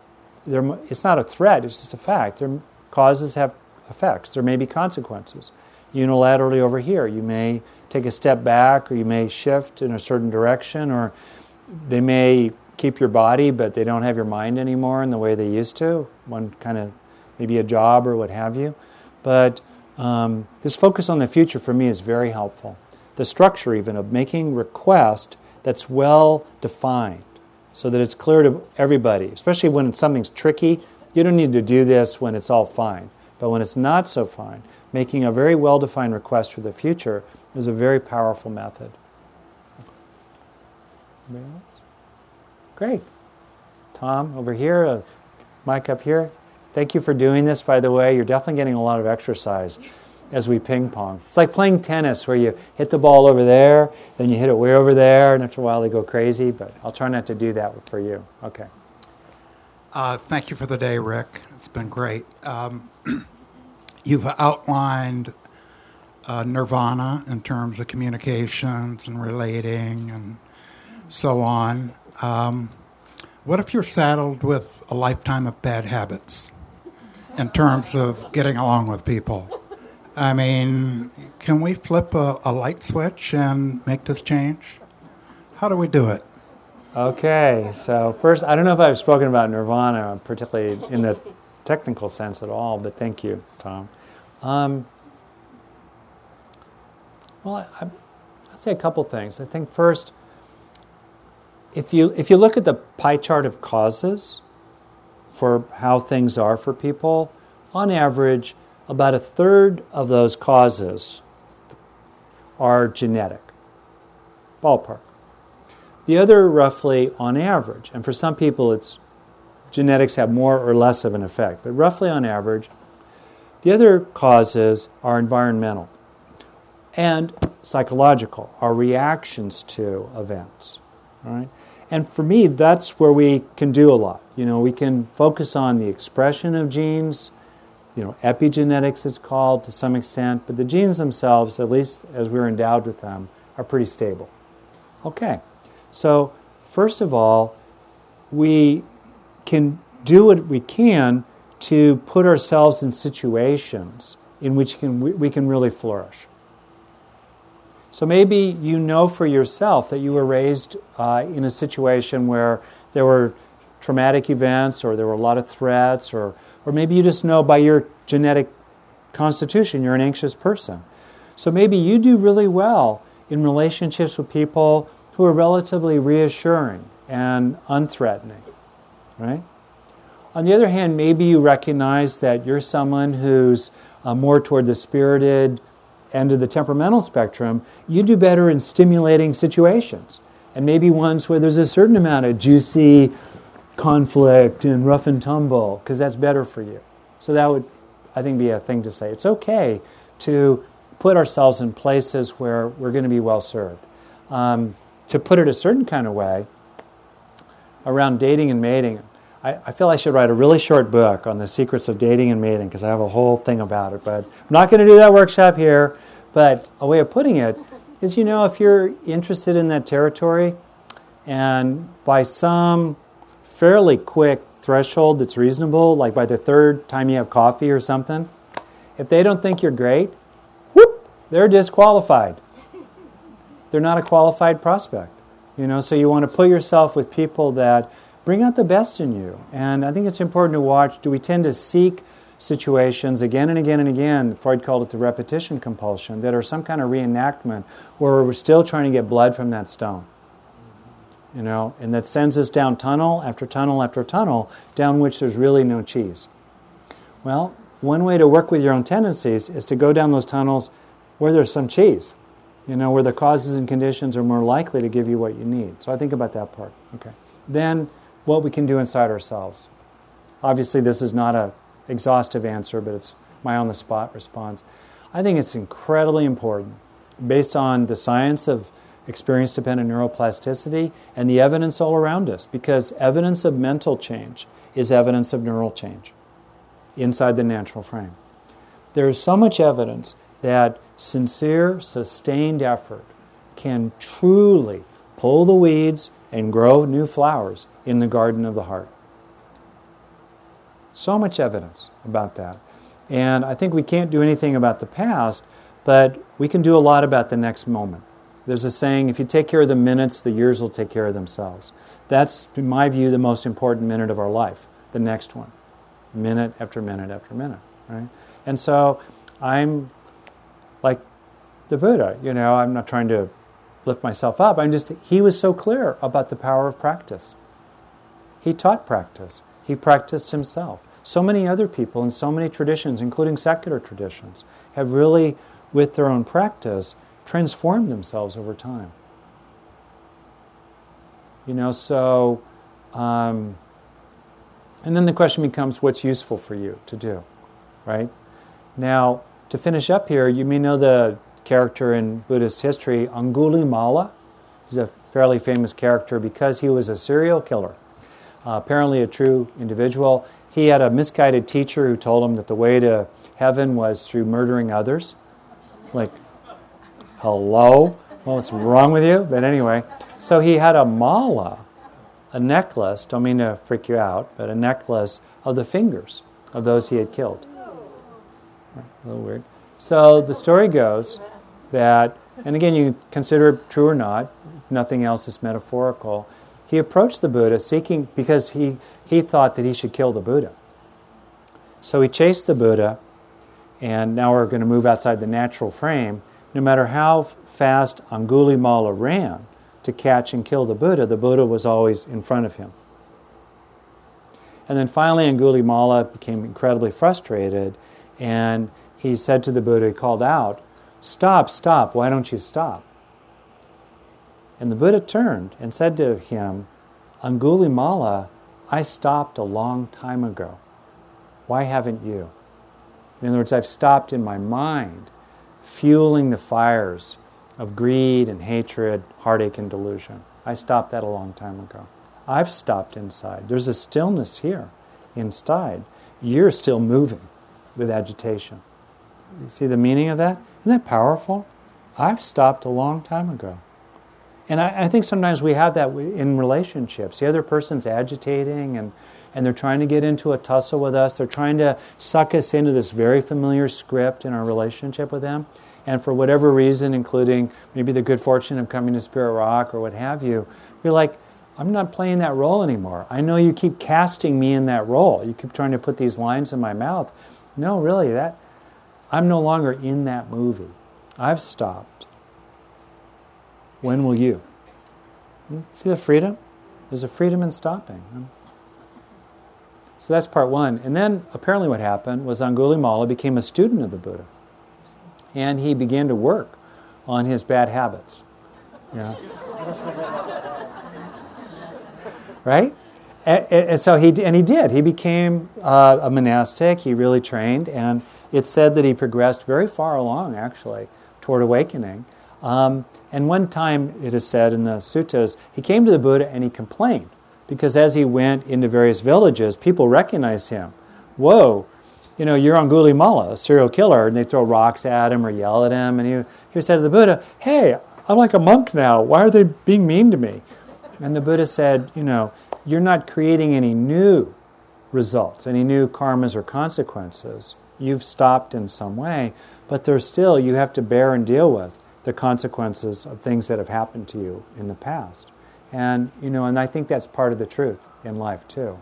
it's not a threat, it's just a fact. Their causes have effects, there may be consequences. Unilaterally over here, you may take a step back or you may shift in a certain direction, or they may keep your body, but they don't have your mind anymore in the way they used to. One kind of maybe a job or what have you. But um, this focus on the future for me is very helpful. The structure, even of making request that's well defined so that it's clear to everybody, especially when something's tricky. You don't need to do this when it's all fine. But when it's not so fine, making a very well defined request for the future is a very powerful method. Anybody else? Great. Tom, over here, uh, Mike up here. Thank you for doing this, by the way. You're definitely getting a lot of exercise as we ping pong. It's like playing tennis where you hit the ball over there, then you hit it way over there, and after a while they go crazy, but I'll try not to do that for you. Okay. Uh, thank you for the day, Rick. It's been great. Um, (clears throat) you've outlined uh, nirvana in terms of communications and relating and so on. Um, what if you're saddled with a lifetime of bad habits in terms of getting along with people? I mean, can we flip a, a light switch and make this change? How do we do it? Okay, so first, I don't know if I've spoken about nirvana, particularly in the technical sense at all, but thank you, Tom. Um, well, I, I'd say a couple things. I think first, if you if you look at the pie chart of causes for how things are for people, on average, about a third of those causes are genetic. Ballpark. The other, roughly on average, and for some people it's genetics have more or less of an effect, but roughly on average, the other causes are environmental and psychological, our reactions to events. Right? And for me, that's where we can do a lot. You know, we can focus on the expression of genes, you know, epigenetics it's called to some extent, but the genes themselves, at least as we're endowed with them, are pretty stable. Okay, so first of all, we can do what we can to put ourselves in situations in which can, we can really flourish. So maybe you know for yourself that you were raised uh, in a situation where there were traumatic events or there were a lot of threats or or maybe you just know by your genetic constitution you're an anxious person. So maybe you do really well in relationships with people who are relatively reassuring and unthreatening, right? On the other hand, maybe you recognize that you're someone who's uh, more toward the spirited end of the temperamental spectrum. You do better in stimulating situations, and maybe ones where there's a certain amount of juicy, conflict and rough and tumble because that's better for you. So that would, I think, be a thing to say. It's okay to put ourselves in places where we're going to be well served. Um, to put it a certain kind of way, around dating and mating, I, I, feel I should write a really short book on the secrets of dating and mating because I have a whole thing about it. But I'm not going to do that workshop here. But a way of putting it is you know, if you're interested in that territory, and by some fairly quick threshold that's reasonable, like by the third time you have coffee or something, if they don't think you're great, whoop, they're disqualified. They're not a qualified prospect. You know, so you want to put yourself with people that bring out the best in you. And I think it's important to watch do we tend to seek situations again and again and again, Freud called it the repetition compulsion, that are some kind of reenactment where we're still trying to get blood from that stone. You know, and that sends us down tunnel after tunnel after tunnel, down which there's really no cheese. Well, one way to work with your own tendencies is to go down those tunnels where there's some cheese, you know, where the causes and conditions are more likely to give you what you need. So I think about that part. Okay. Then what we can do inside ourselves. Obviously, this is not a exhaustive answer, but it's my on the spot response. I think it's incredibly important, based on the science of experience dependent neuroplasticity and the evidence all around us, because evidence of mental change is evidence of neural change inside the natural frame. There is so much evidence that sincere, sustained effort can truly pull the weeds and grow new flowers in the garden of the heart. So much evidence about that. And I think we can't do anything about the past, but we can do a lot about the next moment. There's a saying if you take care of the minutes, the years will take care of themselves. That's, in my view, the most important minute of our life, the next one. Minute after minute after minute, right? And so I'm like the Buddha, you know, I'm not trying to lift myself up. I'm just, he was so clear about the power of practice. He taught practice, he practiced himself so many other people in so many traditions, including secular traditions, have really, with their own practice, transformed themselves over time. You know, so, um, and then the question becomes what's useful for you to do, right? Now, to finish up here, you may know the character in Buddhist history, Angulimala. He's a fairly famous character because he was a serial killer. Uh, apparently, a true individual. He had a misguided teacher who told him that the way to heaven was through murdering others. Like, hello? What's wrong with you? But anyway, so he had a mala, a necklace, don't mean to freak you out, but a necklace of the fingers of those he had killed. A little weird. So the story goes that, and again, you consider it true or not, nothing else is metaphorical. He approached the Buddha seeking, because he he thought that he should kill the Buddha. So he chased the Buddha, and now we're going to move outside the natural frame. No matter how fast Angulimala ran to catch and kill the Buddha, the Buddha was always in front of him. And then finally, Angulimala became incredibly frustrated, and he said to the Buddha, he called out, Stop, stop, why don't you stop? And the Buddha turned and said to him, Angulimala, I stopped a long time ago. Why haven't you? In other words, I've stopped in my mind, fueling the fires of greed and hatred, heartache and delusion. I stopped that a long time ago. I've stopped inside. There's a stillness here inside. You're still moving with agitation. You see the meaning of that? Isn't that powerful? I've stopped a long time ago. And I, I, think sometimes we have that in relationships. The other person's agitating and, and they're trying to get into a tussle with us. They're trying to suck us into this very familiar script in our relationship with them. And for whatever reason, including maybe the good fortune of coming to Spirit Rock or what have you, we're like, I'm not playing that role anymore. I know you keep casting me in that role. You keep trying to put these lines in my mouth. No, really, that I'm no longer in that movie. I've stopped. When will you? See the freedom? There's a freedom in stopping. So that's part one. And then apparently what happened was Angulimala became a student of the Buddha. And he began to work on his bad habits. Right? And, and, so he and he did. He became uh, a monastic. He really trained, and it's said that he progressed very far along, actually, toward awakening. Um, and one time, it is said in the suttas, he came to the Buddha and he complained because as he went into various villages, people recognized him. Whoa, you know, you're Angulimala, a serial killer, and they throw rocks at him or yell at him. And he, he said to the Buddha, Hey, I'm like a monk now. Why are they being mean to me? And the Buddha said, You know, you're not creating any new results, any new karmas or consequences. You've stopped in some way, but there's still, you have to bear and deal with the consequences of things that have happened to you in the past. And, you know, and I think that's part of the truth in life too.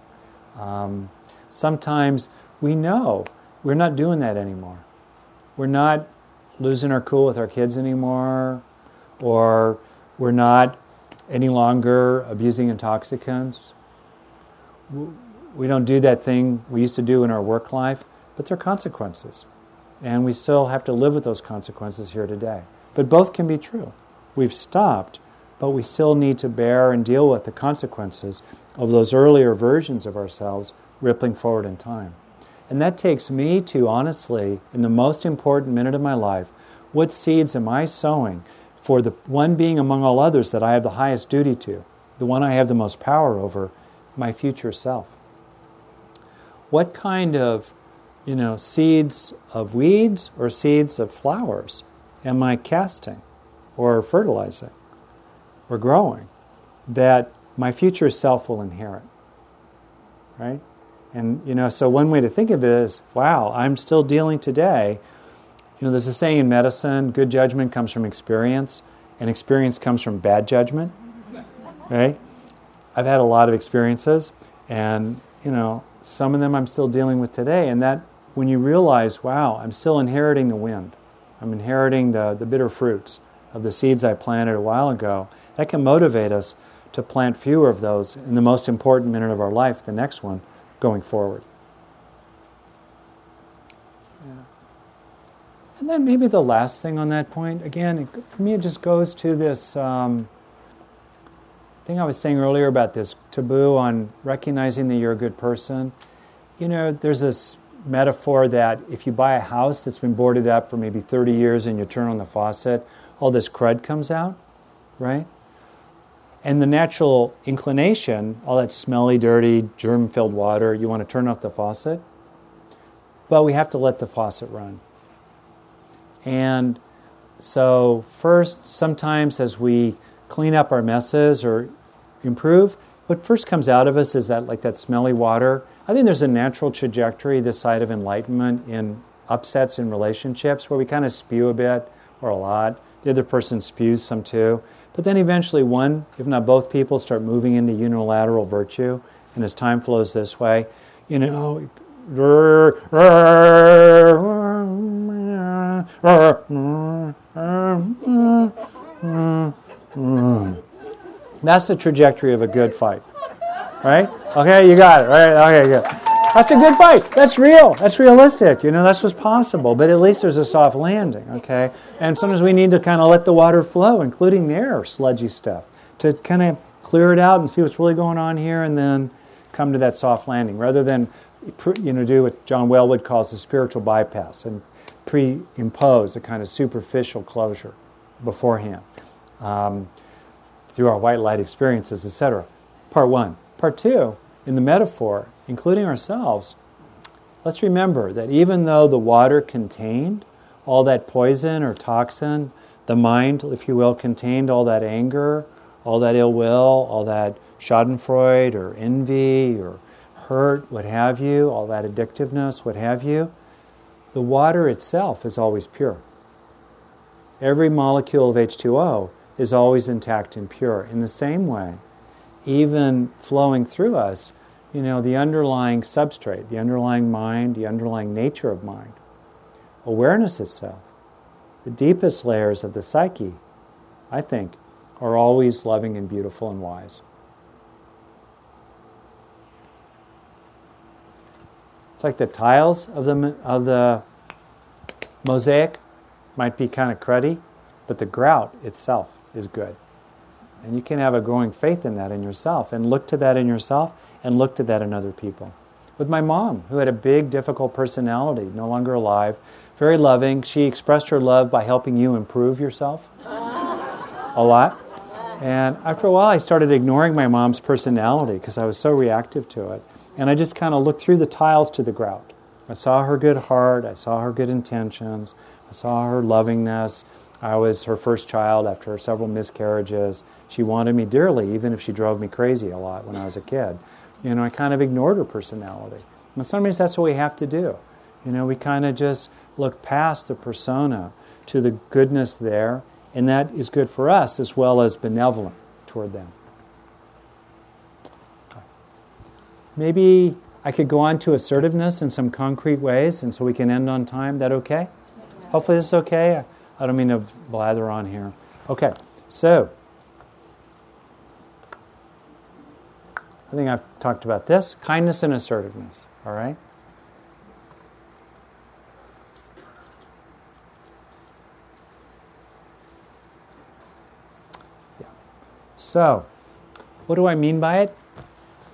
Um, sometimes we know we're not doing that anymore. We're not losing our cool with our kids anymore, or we're not any longer abusing intoxicants. We don't do that thing we used to do in our work life, but there are consequences. And we still have to live with those consequences here today. But both can be true. We've stopped, but we still need to bear and deal with the consequences of those earlier versions of ourselves rippling forward in time. And that takes me to, honestly, in the most important minute of my life, what seeds am I sowing for the one being among all others that I have the highest duty to, the one I have the most power over, my future self? What kind of, you know, seeds of weeds or seeds of flowers am I casting or fertilizing or growing that my future self will inherit? Right? And, you know, so one way to think of it is wow, I'm still dealing today. You know, there's a saying in medicine good judgment comes from experience, and experience comes from bad judgment. (laughs) Right? I've had a lot of experiences, and, you know, some of them I'm still dealing with today. And that, when you realize, wow, I'm still inheriting the wind, I'm inheriting the, the bitter fruits of the seeds I planted a while ago, that can motivate us to plant fewer of those in the most important minute of our life, the next one going forward. Yeah. And then maybe the last thing on that point, again, it, for me, it just goes to this um, thing I was saying earlier about this taboo on recognizing that you're a good person. You know, there's this metaphor that if you buy a house that's been boarded up for maybe 30 years and you turn on the faucet, all this crud comes out, right? And the natural inclination, all that smelly, dirty, germ filled water, you want to turn off the faucet. But we have to let the faucet run. And so, first, sometimes as we clean up our messes or improve, what first comes out of us is that, like that smelly water. I think there's a natural trajectory this side of enlightenment in upsets in relationships where we kind of spew a bit or a lot. The other person spews some too. But then eventually, one, if not both people, start moving into unilateral virtue. And as time flows this way, you know, that's the trajectory of a good fight. Right? Okay, you got it, right? Okay, good. That's a good fight. That's real. That's realistic. You know, that's what's possible. But at least there's a soft landing, okay? And sometimes we need to kind of let the water flow, including the air, sludgy stuff, to kind of clear it out and see what's really going on here and then come to that soft landing rather than, you know, do what John Welwood calls the spiritual bypass and pre-impose a kind of superficial closure beforehand um, through our white light experiences, etc. Part one. Part two, in the metaphor, including ourselves, let's remember that even though the water contained all that poison or toxin, the mind, if you will, contained all that anger, all that ill will, all that schadenfreude or envy or hurt, what have you, all that addictiveness, what have you, the water itself is always pure. Every molecule of H2O is always intact and pure. In the same way, even flowing through us, you know, the underlying substrate, the underlying mind, the underlying nature of mind, awareness itself, the deepest layers of the psyche, I think, are always loving and beautiful and wise. It's like the tiles of the, of the mosaic might be kind of cruddy, but the grout itself is good. And you can have a growing faith in that in yourself and look to that in yourself and looked at that in other people. with my mom, who had a big, difficult personality, no longer alive, very loving. She expressed her love by helping you improve yourself a lot. And after a while, I started ignoring my mom's personality because I was so reactive to it. And I just kind of looked through the tiles to the grout. I saw her good heart, I saw her good intentions, I saw her lovingness. I was her first child after several miscarriages. She wanted me dearly, even if she drove me crazy a lot when I was a kid. You know, I kind of ignored her personality. And sometimes that's what we have to do. You know, we kind of just look past the persona to the goodness there, and that is good for us as well as benevolent toward them. Maybe I could go on to assertiveness in some concrete ways, and so we can end on time. That okay? Hopefully, this is okay. I don't mean to blather on here. Okay, so I think I've talked about this kindness and assertiveness. All right? Yeah. So, what do I mean by it?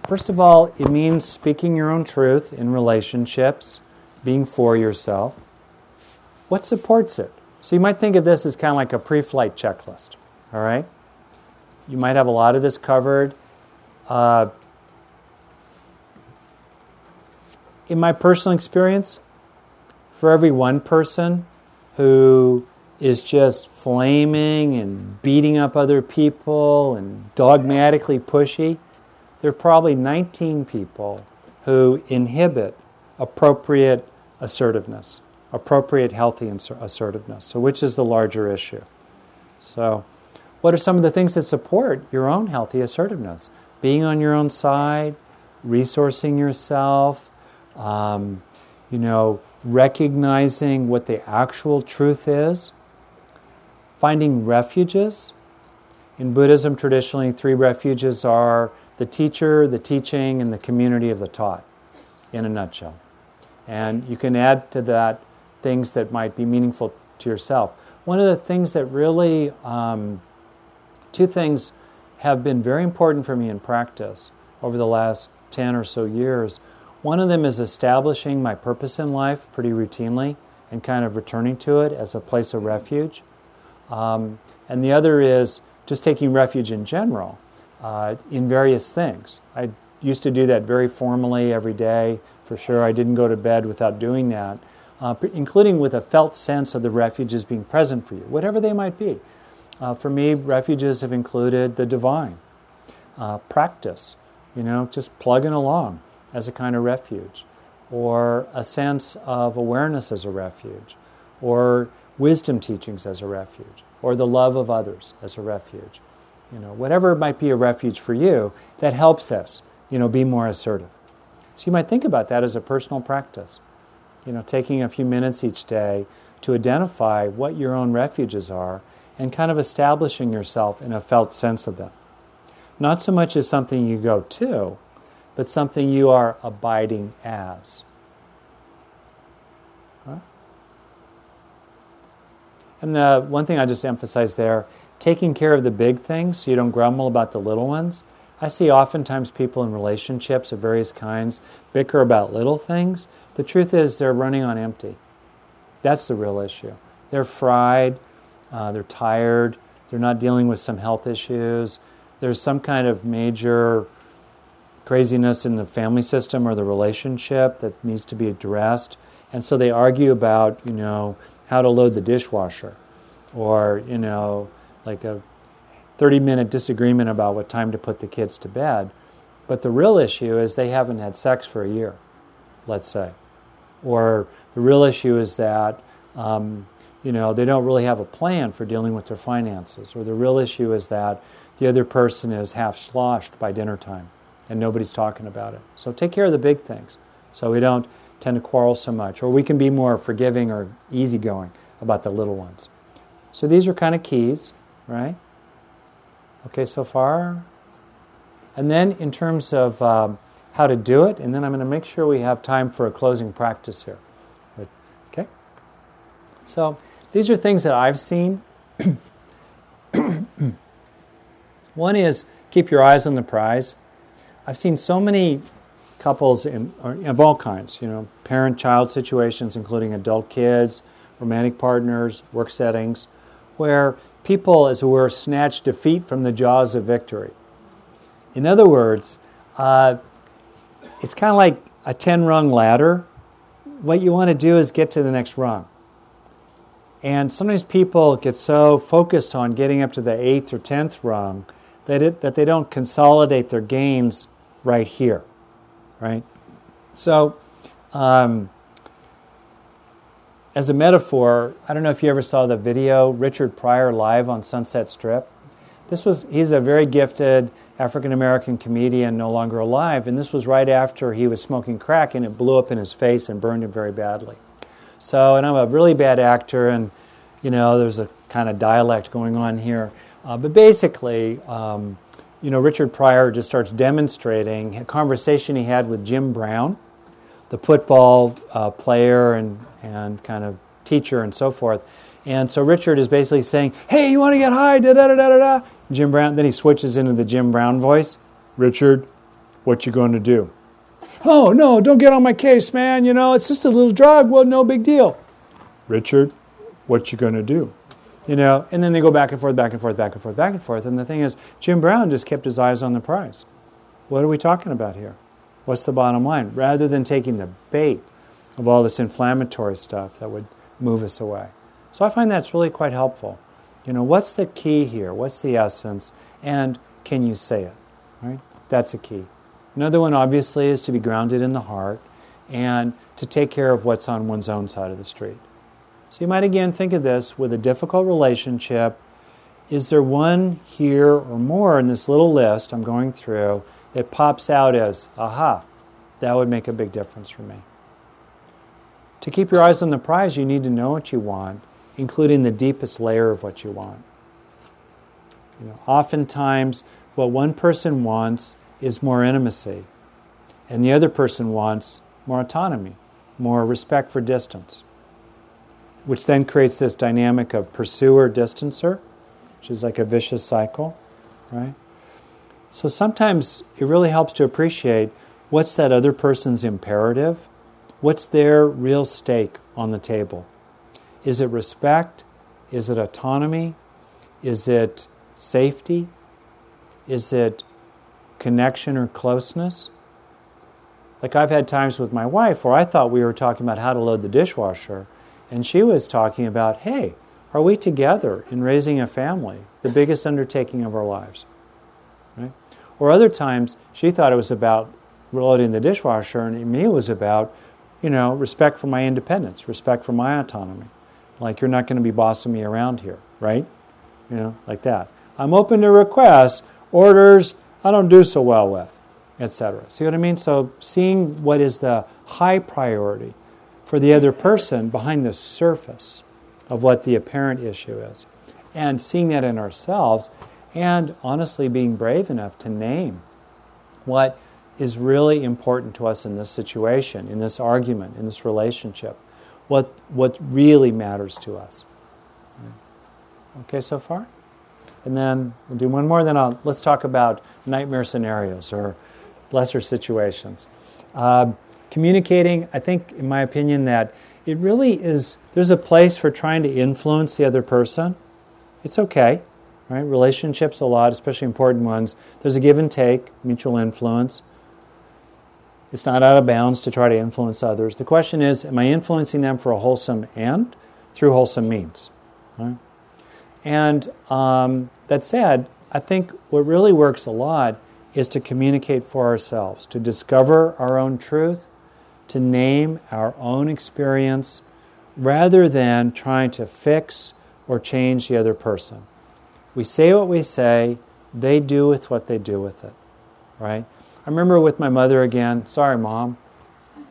First of all, it means speaking your own truth in relationships, being for yourself. What supports it? So you might think of this as kind of like a pre flight checklist, all right? You might have a lot of this covered. Uh, in my personal experience, for every one person who is just flaming and beating up other people and dogmatically pushy, there are probably 19 people who inhibit appropriate assertiveness, appropriate healthy assertiveness. So, which is the larger issue? So, what are some of the things that support your own healthy assertiveness? Being on your own side, resourcing yourself, um, you know, recognizing what the actual truth is, finding refuges. In Buddhism, traditionally, three refuges are the teacher, the teaching, and the community of the taught, in a nutshell. And you can add to that things that might be meaningful to yourself. One of the things that really, um, two things have been very important for me in practice over the last 10 or so years. One of them is establishing my purpose in life pretty routinely and kind of returning to it as a place of refuge. Um, and the other is just taking refuge in general uh, in various things. I used to do that very formally every day, for sure. I didn't go to bed without doing that, uh, including with a felt sense of the refuges being present for you, whatever they might be. Uh, for me, refuges have included the divine, uh, practice, you know, just plugging along as a kind of refuge, or a sense of awareness as a refuge, or wisdom teachings as a refuge, or the love of others as a refuge you know, whatever might be a refuge for you that helps us, you know, be more assertive. So you might think about that as a personal practice. You know, taking a few minutes each day to identify what your own refuges are and kind of establishing yourself in a felt sense of them. Not so much as something you go to, but something you are abiding as. Huh? And the one thing I just emphasize there taking care of the big things so you don't grumble about the little ones. I see oftentimes people in relationships of various kinds bicker about little things. The truth is, they're running on empty. That's the real issue. They're fried, uh, they're tired, they're not dealing with some health issues. There's some kind of major craziness in the family system or the relationship that needs to be addressed. And so they argue about, you know, how to load the dishwasher or, you know, like a 30 minute disagreement about what time to put the kids to bed. But the real issue is they haven't had sex for a year, let's say. Or the real issue is that, um, you know, they don't really have a plan for dealing with their finances. Or the real issue is that the other person is half sloshed by dinner time and nobody's talking about it. So take care of the big things so we don't tend to quarrel so much. Or we can be more forgiving or easygoing about the little ones. So these are kind of keys right? Okay, so far? And then in terms of um, how to do it, and then I'm going to make sure we have time for a closing practice here. Okay? So these are things that I've seen. (clears throat) One is keep your eyes on the prize. I've seen so many couples in, of all kinds, you know, parent child situations, including adult kids, romantic partners, work settings, where people, as it were, snatch defeat from the jaws of victory. In other words, uh, it's kind of like a 10 rung ladder. What you want to do is get to the next rung. And sometimes people get so focused on getting up to the eighth or tenth rung that, they don't consolidate their gains right here, right? So, um, as a metaphor, I don't know if you ever saw the video Richard Pryor live on Sunset Strip. This was he's a very gifted African American comedian, no longer alive, and this was right after he was smoking crack, and it blew up in his face and burned him very badly. So, and I'm a really bad actor, and you know, there's a kind of dialect going on here. Uh, but basically, um, you know, Richard Pryor just starts demonstrating a conversation he had with Jim Brown, the football uh, player and, and kind of teacher and so forth. And so Richard is basically saying, Hey, you want to get high? Da da da da da. Jim Brown. Then he switches into the Jim Brown voice. Richard, what you going to do? Oh no, don't get on my case, man. You know, it's just a little drug. Well, no big deal. Richard, what you going to do? You know, and then they go back and forth, back and forth, back and forth, back and forth. And the thing is, Jim Brown just kept his eyes on the prize. What are we talking about here? What's the bottom line? Rather than taking the bait of all this inflammatory stuff that would move us away. So I find that's really quite helpful. You know, what's the key here? What's the essence? And can you say it? Right? That's a key. Another one, obviously, is to be grounded in the heart and to take care of what's on one's own side of the street. So you might again think of this with a difficult relationship. Is there one here or more in this little list I'm going through that pops out as, aha, that would make a big difference for me? To keep your eyes on the prize, you need to know what you want, including the deepest layer of what you want. You know, oftentimes, what one person wants is more intimacy, and the other person wants more autonomy, more respect for distance which then creates this dynamic of pursuer distancer, which is like a vicious cycle, right? So sometimes it really helps to appreciate what's that other person's imperative, what's their real stake on the table. Is it respect? Is it autonomy? Is it safety? Is it connection or closeness? Like I've had times with my wife where I thought we were talking about how to load the dishwasher, and she was talking about, hey, are we together in raising a family, the biggest undertaking of our lives? Right? Or other times, she thought it was about reloading the dishwasher, and me was about, you know, respect for my independence, respect for my autonomy. Like, you're not going to be bossing me around here, right? You know, like that. I'm open to requests, orders I don't do so well with, etc. See what I mean? So, seeing what is the high priority for the other person behind the surface of what the apparent issue is. And seeing that in ourselves, and honestly being brave enough to name what is really important to us in this situation, in this argument, in this relationship, what, what really matters to us. Okay, so far? And then we'll do one more, then I'll, let's talk about nightmare scenarios or lesser situations. Uh, communicating, I think, in my opinion, that it really is, there's a place for trying to influence the other person. It's okay, right? Relationships, a lot, especially important ones. There's a give and take, mutual influence. It's not out of bounds to try to influence others. The question is, am I influencing them for a wholesome end through wholesome means? Right? And um, that said, I think what really works a lot is to communicate for ourselves, to discover our own truth, to name our own experience rather than trying to fix or change the other person. We say what we say, they do with what they do with it, right? I remember with my mother again, sorry, mom,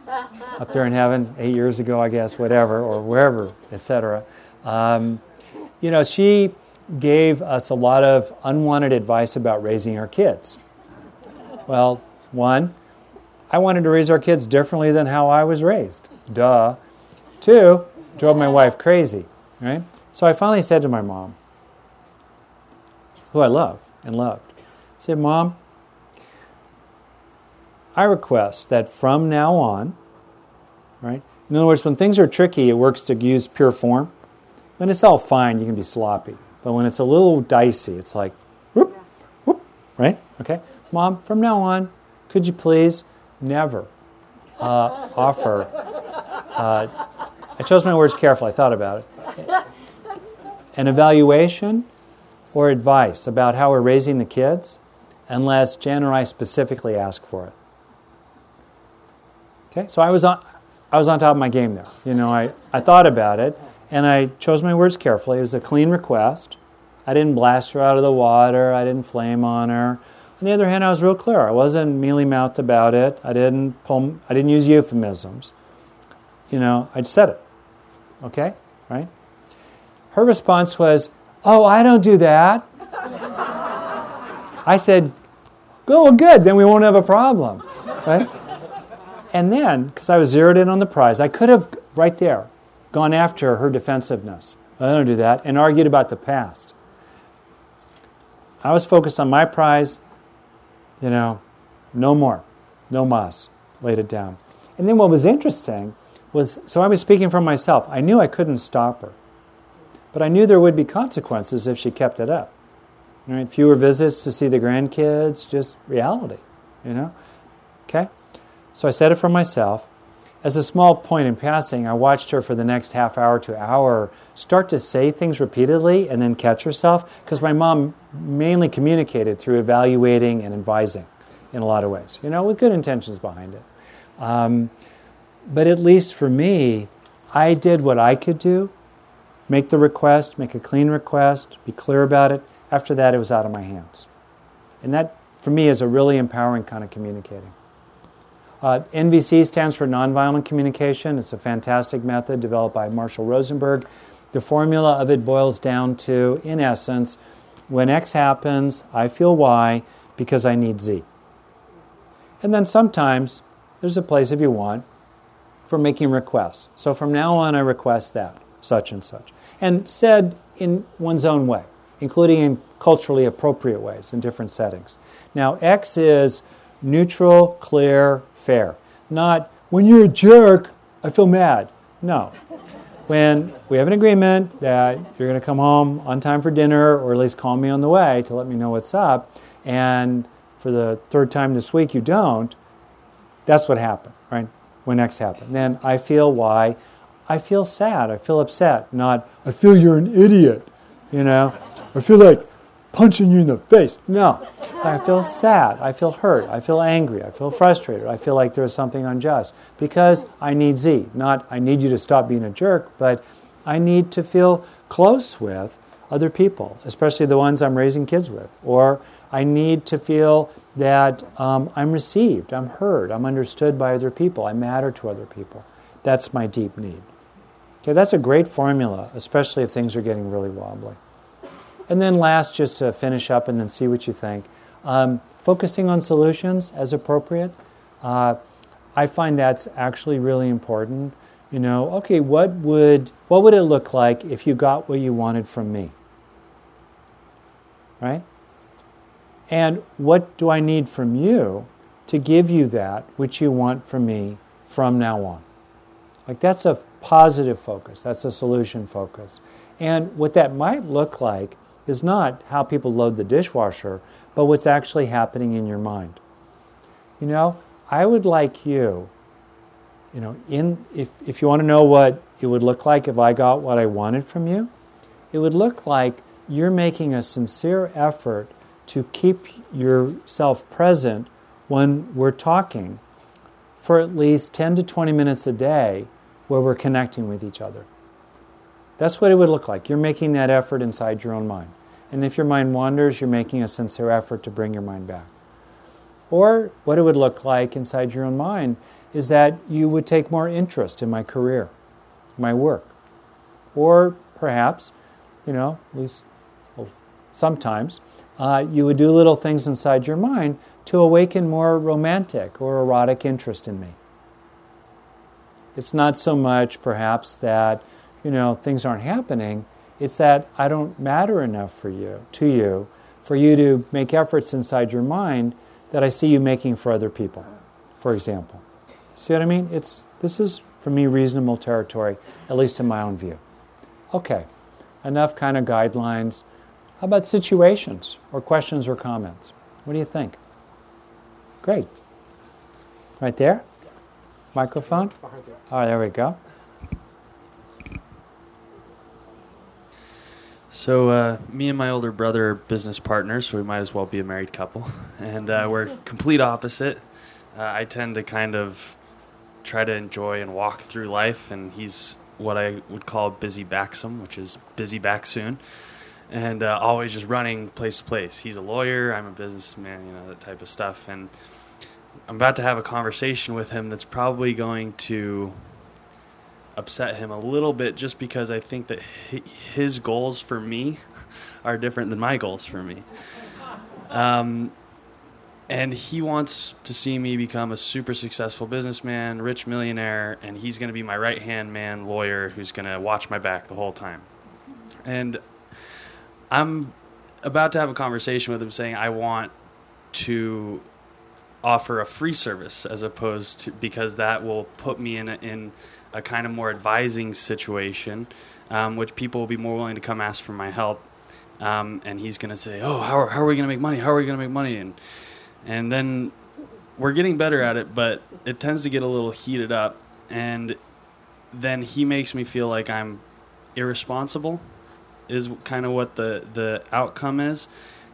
up there in heaven, eight years ago, I guess, whatever, or wherever, etc. Um, you know, she gave us a lot of unwanted advice about raising our kids. Well, one, I wanted to raise our kids differently than how I was raised. Duh. Two, drove my wife crazy, right? So I finally said to my mom, who I love and loved, I said, Mom, I request that from now on, right? In other words, when things are tricky, it works to use pure form. When it's all fine, you can be sloppy. But when it's a little dicey, it's like, whoop, whoop, right? Okay? Mom, from now on, could you please never uh, offer. Uh, I chose my words carefully, I thought about it. An evaluation or advice about how we're raising the kids unless Jan or I specifically ask for it. Okay, so I was on, I was on top of my game there. You know, I, I thought about it and I chose my words carefully. It was a clean request. I didn't blast her out of the water, I didn't flame on her. On the other hand, I was real clear. I wasn't mealy mouthed about it. I didn't pull, I didn't use euphemisms. You know, I said it. Okay? Right? Her response was, Oh, I don't do that. I said, Oh, well, good, then we won't have a problem. Right? And then, because I was zeroed in on the prize, I could have, right there, gone after her defensiveness. I don't do that, and argued about the past. I was focused on my prize, you know, no more, no mas, laid it down. And then what was interesting was so I was speaking for myself. I knew I couldn't stop her, but I knew there would be consequences if she kept it up. Right? Fewer visits to see the grandkids, just reality, you know? Okay? So I said it for myself. As a small point in passing, I watched her for the next half hour to hour start to say things repeatedly and then catch herself because my mom mainly communicated through evaluating and advising in a lot of ways, you know, with good intentions behind it. Um, but at least for me, I did what I could do make the request, make a clean request, be clear about it. After that, it was out of my hands. And that, for me, is a really empowering kind of communicating. Uh, NVC stands for Nonviolent Communication. It's a fantastic method developed by Marshall Rosenberg. The formula of it boils down to, in essence, when X happens, I feel Y because I need Z. And then sometimes there's a place, if you want, for making requests. So from now on, I request that, such and such. And said in one's own way, including in culturally appropriate ways in different settings. Now, X is neutral, clear, fair. Not, when you're a jerk, I feel mad. No. When we have an agreement that you're going to come home on time for dinner, or at least call me on the way to let me know what's up, and for the third time this week you don't, that's what happened, right? When X happened. Then I feel Y. I feel sad. I feel upset. Not, I feel you're an idiot. You know, I feel like punching you in the face. No. I feel sad. I feel hurt. I feel angry. I feel frustrated. I feel like there's something unjust because I need Z. Not I need you to stop being a jerk, but I need to feel close with other people, especially the ones I'm raising kids with. Or I need to feel that um, I'm received, I'm heard, I'm understood by other people, I matter to other people. That's my deep need. Okay, that's a great formula, especially if things are getting really wobbly. And then last, just to finish up and then see what you think, um, focusing on solutions as appropriate. Uh, I find that's actually really important. You know, okay, what would what would it look like if you got what you wanted from me? Right? And what do I need from you to give you that which you want from me from now on? Like that's a positive focus, that's a solution focus. And what that might look like is not how people load the dishwasher, but what's actually happening in your mind. You know, I would like you, you know, in if, if you want to know what it would look like if I got what I wanted from you, it would look like you're making a sincere effort to keep yourself present when we're talking for at least 10 to 20 minutes a day where we're connecting with each other. That's what it would look like. You're making that effort inside your own mind. And if your mind wanders, you're making a sincere effort to bring your mind back. Or what it would look like inside your own mind is that you would take more interest in my career, my work. Or perhaps, you know, at least well, sometimes, uh, you would do little things inside your mind to awaken more romantic or erotic interest in me. It's not so much, perhaps, that you know, things aren't happening. It's that I don't matter enough for you, to you, for you to make efforts inside your mind that I see you making for other people. for example. See what I mean? It's, this is, for me, reasonable territory, at least in my own view. Okay, enough kind of guidelines. How about situations or questions or comments? What do you think? Great. Right there? Microphone? Oh, there we go. So, uh, me and my older brother are business partners, so we might as well be a married couple. (laughs) And uh, we're (laughs) complete opposite. Uh, I tend to kind of try to enjoy and walk through life, and he's what I would call busy backsome, which is busy back soon, and uh, always just running place to place. He's a lawyer, I'm a businessman, you know, that type of stuff. And I'm about to have a conversation with him that's probably going to upset him a little bit just because I think that his goals for me (laughs) are different than my goals for me. Um, and he wants to see me become a super successful businessman, rich millionaire, and he's going to be my right hand man, lawyer, who's going to watch my back the whole time. And I'm about to have a conversation with him saying, I want to offer a free service as opposed to because that will put me in a, in a kind of more advising situation, um, which people will be more willing to come ask for my help. Um, and he's going to say, "Oh, how are, how are we going to make money? How are we going to make money?" And and then we're getting better at it, but it tends to get a little heated up, and then he makes me feel like I'm irresponsible, is kind of what the the outcome is,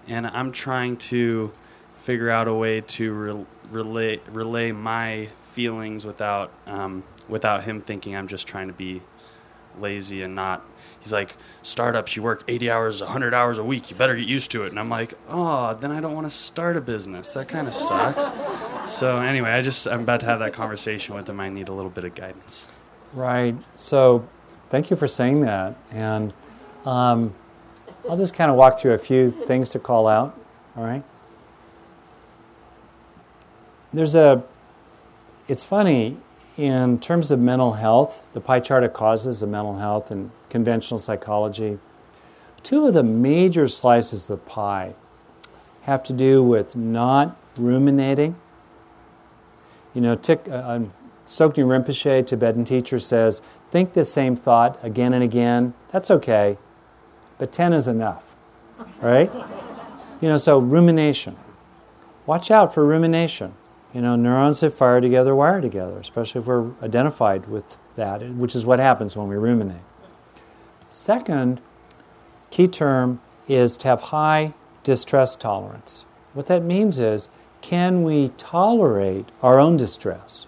and I'm trying to figure out a way to re- relay relay my feelings without um, without him thinking I'm just trying to be lazy and not he's like startups you work 80 hours 100 hours a week you better get used to it. And i'm like oh then i don't want to start a business. That kind of sucks. So anyway i just i'm about to have that conversation with him. I need a little bit of guidance. Right. So thank you for saying that. And um, i'll just kind of walk through a few things to call out all right? There's a it's funny in terms of mental health, the pie chart of causes of mental health and conventional psychology, two of the major slices of the pie have to do with not ruminating. You know, Thich, uh, um, Rinpoche, Tibetan teacher, says, think the same thought again and again. That's okay, but 10 is enough, (laughs) right? you know, so rumination. Watch out for rumination. You know, neurons that fire together wire together, especially if we're identified with that, which is what happens when we ruminate. Second, key term is to have high distress tolerance. What that means is, can we tolerate our own distress?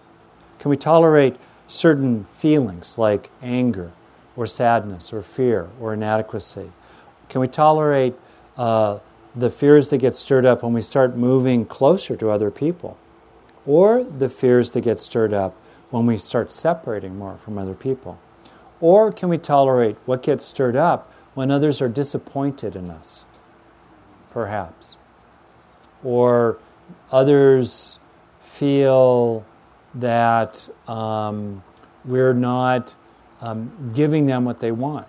Can we tolerate certain feelings like anger or sadness or fear or inadequacy? Can we tolerate uh, the fears that get stirred up when we start moving closer to other people? Or the fears that get stirred up when we start separating more from other people? Or can we tolerate what gets stirred up when others are disappointed in us, perhaps? Or others feel that um, we're not um, giving them what they want.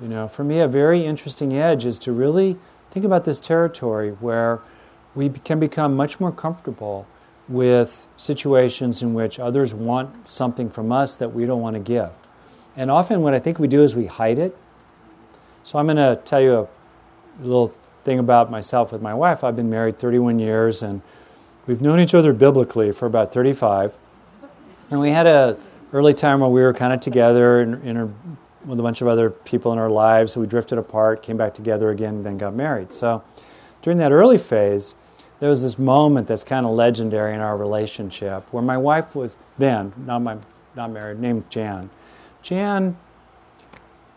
You know, for me, a very interesting edge is to really think about this territory where we can become much more comfortable with situations in which others want something from us that we don't want to give. And often, what I think we do is we hide it. So, I'm going to tell you a little thing about myself with my wife. I've been married 31 years, and we've known each other biblically for about 35. And we had a early time where we were kind of together in, in with a bunch of other people in our lives. So we drifted apart, came back together again, then got married. So, during that early phase, there was this moment that's kind of legendary in our relationship where my wife was then, not my not married, named Jan. Jan,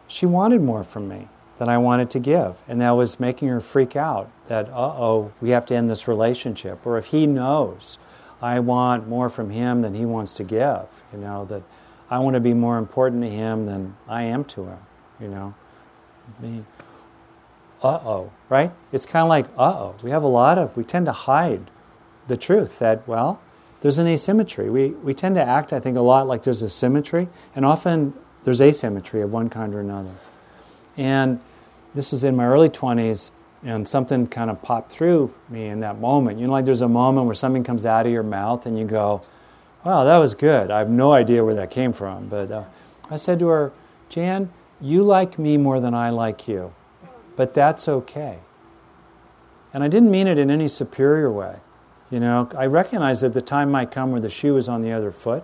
she wanted more from me than I wanted to give. And that was making her freak out that, uh oh, we have to end this relationship. Or if he knows I want more from him than he wants to give, you know, that I want to be more important to him than I am to him, you know. Me uh oh, right? It's kind of like, uh oh. We have a lot of, we tend to hide the truth that, well, there's an asymmetry. We, we tend to act, I think, a lot like there's a symmetry, and often there's asymmetry of one kind or another. And this was in my early 20s. And something kind of popped through me in that moment. You know, like there's a moment where something comes out of your mouth and you go, wow, that was good. I have no idea where that came from. But uh, I said to her, Jan, you like me more than I like you, but that's okay. And I didn't mean it in any superior way. You know, I recognized that the time might come where the shoe was on the other foot,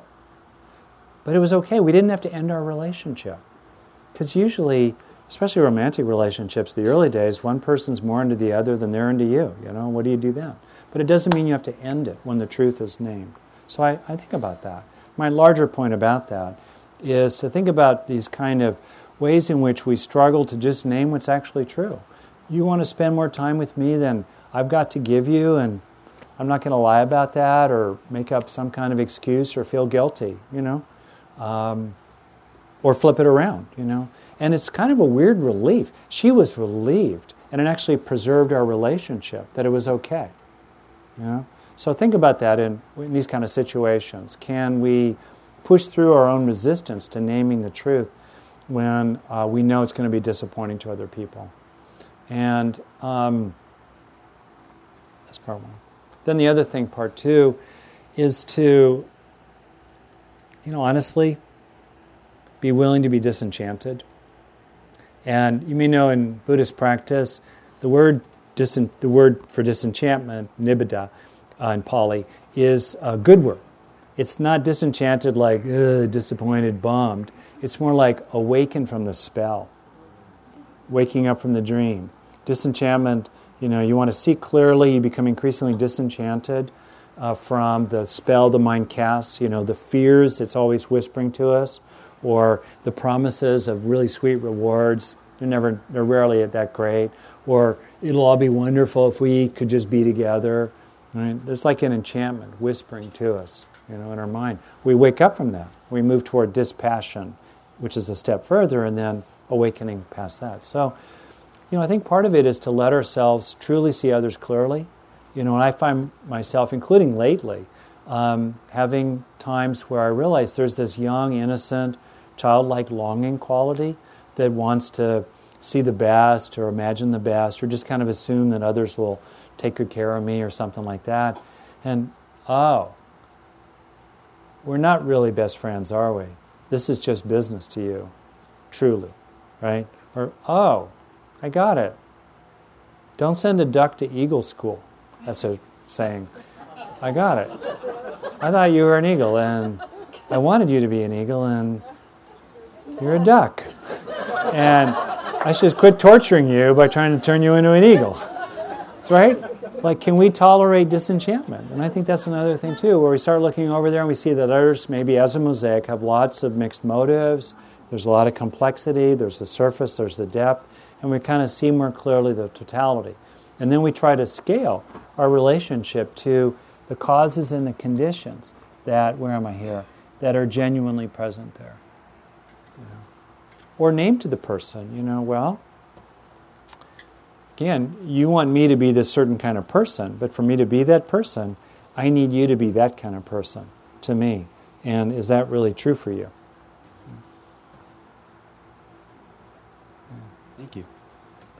but it was okay. We didn't have to end our relationship. Because usually, especially romantic relationships, the early days, one person's more into the other than they're into you. You know, what do you do then? But it doesn't mean you have to end it when the truth is named. So I, I think about that. My larger point about that is to think about these kind of ways in which we struggle to just name what's actually true. You want to spend more time with me than I've got to give you, and I'm not going to lie about that or make up some kind of excuse or feel guilty, you know, um, or flip it around, you know. And it's kind of a weird relief. She was relieved, and it actually preserved our relationship that it was okay, you know. So think about that in, in these kind of situations. Can we push through our own resistance to naming the truth when uh, we know it's going to be disappointing to other people? And um, that's part one. Then the other thing, part two, is to, you know, honestly, be willing to be disenchanted. And you may know in Buddhist practice, the word, disen- the word for disenchantment, nibbida, uh, in Pali, is a good word. It's not disenchanted like disappointed, bummed. It's more like awaken from the spell, waking up from the dream. Disenchantment you know, you want to see clearly, you become increasingly disenchanted uh, from the spell the mind casts, you know, the fears it's always whispering to us, or the promises of really sweet rewards. They're never, they're rarely at that great. Or it'll all be wonderful if we could just be together. Right? There's like an enchantment whispering to us, you know, in our mind. We wake up from that. We move toward dispassion, which is a step further, and then awakening past that. So you know, I think part of it is to let ourselves truly see others clearly. You know, and I find myself, including lately, um, having times where I realize there's this young, innocent, childlike longing quality that wants to see the best or imagine the best or just kind of assume that others will take good care of me or something like that. And oh, we're not really best friends, are we? This is just business to you, truly, right? Or oh, I got it. Don't send a duck to eagle school. That's a saying. I got it. I thought you were an eagle, and I wanted you to be an eagle, and you're a duck. And I should quit torturing you by trying to turn you into an eagle. That's right? Like, can we tolerate disenchantment? And I think that's another thing, too, where we start looking over there and we see that others, maybe as a mosaic, have lots of mixed motives. There's a lot of complexity, there's the surface, there's the depth and we kind of see more clearly the totality. And then we try to scale our relationship to the causes and the conditions that, where am I here, that are genuinely present there. Know. Or name to the person, you know, well, again, you want me to be this certain kind of person, but for me to be that person, I need you to be that kind of person to me. And is that really true for you? Thank you.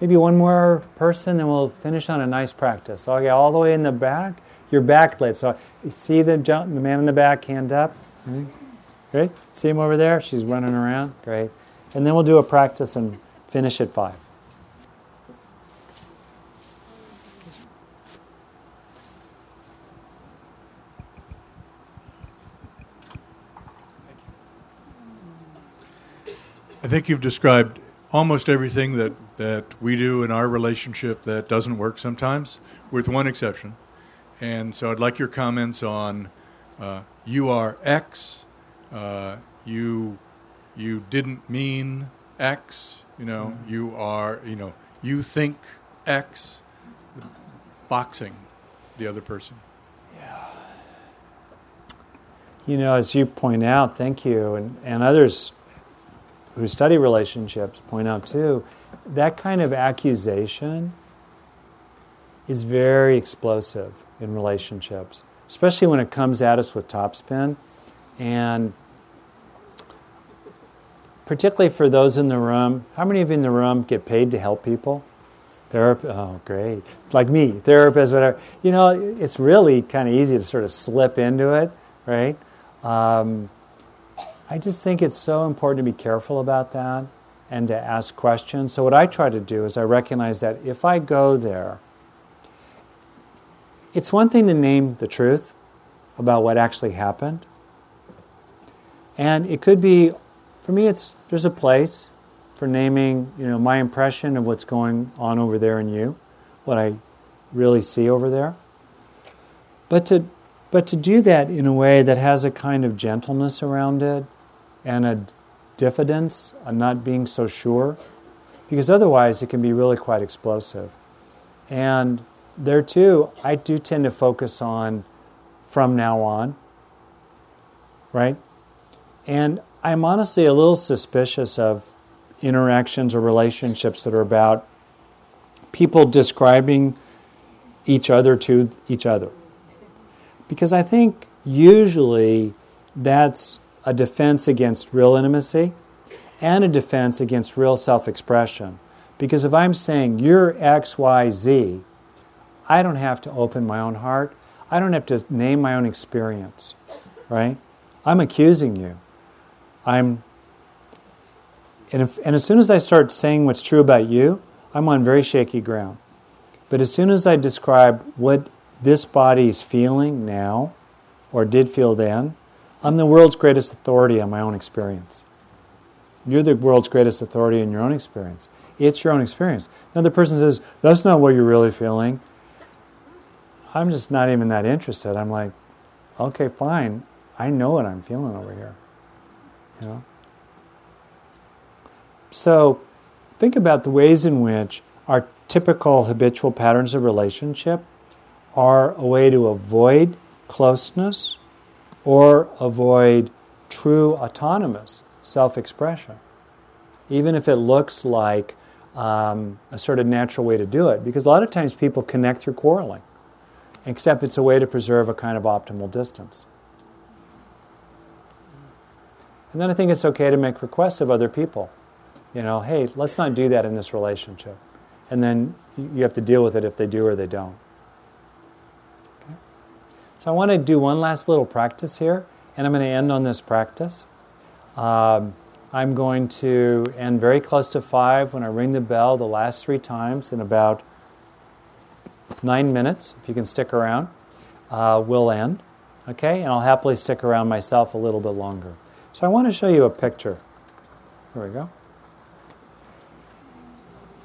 Maybe one more person, and we'll finish on a nice practice. Okay, all the way in the back, your backlit. So you see the, jump, the man in the back, hand up. Mm-hmm. Great. See him over there? She's running around. Great. And then we'll do a practice and finish at five. I think you've described almost everything that, that we do in our relationship that doesn't work sometimes, with one exception. And so I'd like your comments on uh, you are X, uh, you, you didn't mean X, you know, mm-hmm. you are, you know, you think X, boxing the other person. Yeah. You know, as you point out, thank you, and, and others who study relationships point out too, that kind of accusation is very explosive in relationships, especially when it comes at us with topspin. And particularly for those in the room, how many of you in the room get paid to help people? Therapist, oh, great. Like me, therapist, whatever. You know, it's really kind of easy to sort of slip into it, right? Um, I just think it's so important to be careful about that and to ask questions. So, what I try to do is I recognize that if I go there, it's one thing to name the truth about what actually happened. And it could be, for me, it's there's a place for naming, you know, my impression of what's going on over there in you, what I really see over there. But to but to do that in a way that has a kind of gentleness around it and a diffidence, a not being so sure, because otherwise it can be really quite explosive. And there too, I do tend to focus on from now on, right? And I'm honestly a little suspicious of interactions or relationships that are about people describing each other to each other. Because I think usually that's a defense against real intimacy and a defense against real self expression. Because if I'm saying you're X, Y, Z, I don't have to open my own heart. I don't have to name my own experience, right? I'm accusing you. I'm, and, if, and as soon as I start saying what's true about you, I'm on very shaky ground. But as soon as I describe what this body is feeling now, or did feel then, I'm the world's greatest authority on my own experience. You're the world's greatest authority in your own experience. It's your own experience. Another person says, That's not what you're really feeling. I'm just not even that interested. I'm like, Okay, fine. I know what I'm feeling over here. You know? So think about the ways in which our typical habitual patterns of relationship are a way to avoid closeness or avoid true autonomous self expression, even if it looks like um, a sort of natural way to do it. Because a lot of times people connect through quarreling, except it's a way to preserve a kind of optimal distance. And then I think it's okay to make requests of other people. You know, hey, let's not do that in this relationship. And then you have to deal with it if they do or they don't. So I want to do one last little practice here, and I'm going to end on this practice. Um, I'm going to end very close to five when I ring the bell the last three times in about nine minutes. If you can stick around, uh, we'll end. Okay? And I'll happily stick around myself a little bit longer. So I want to show you a picture. Here we go.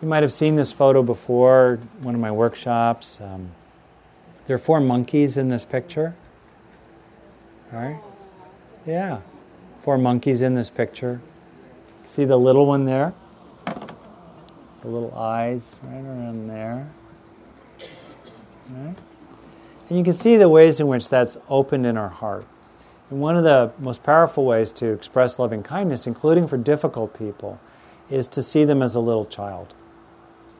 You might have seen this photo before, one of my workshops. Um, there are four monkeys in this picture. All right? Yeah, four monkeys in this picture. See the little one there? The little eyes right around there. Right? And you can see the ways in which that's opened in our heart. And one of the most powerful ways to express loving kindness, including for difficult people, is to see them as a little child.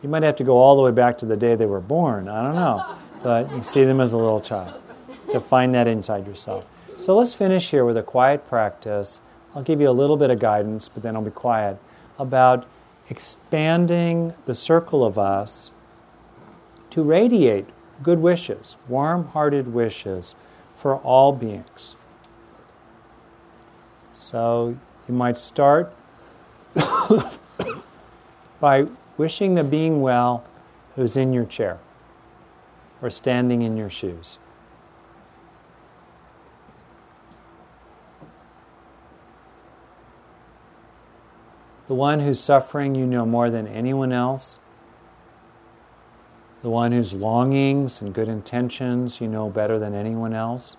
You might have to go all the way back to the day they were born. I don't know. But you see them as a little child to find that inside yourself. So let's finish here with a quiet practice. I'll give you a little bit of guidance, but then I'll be quiet about expanding the circle of us to radiate good wishes, warm hearted wishes for all beings. So you might start (coughs) by wishing the being well who's in your chair or standing in your shoes. The one who's suffering you know more than anyone else. The one whose longings and good intentions you know better than anyone else.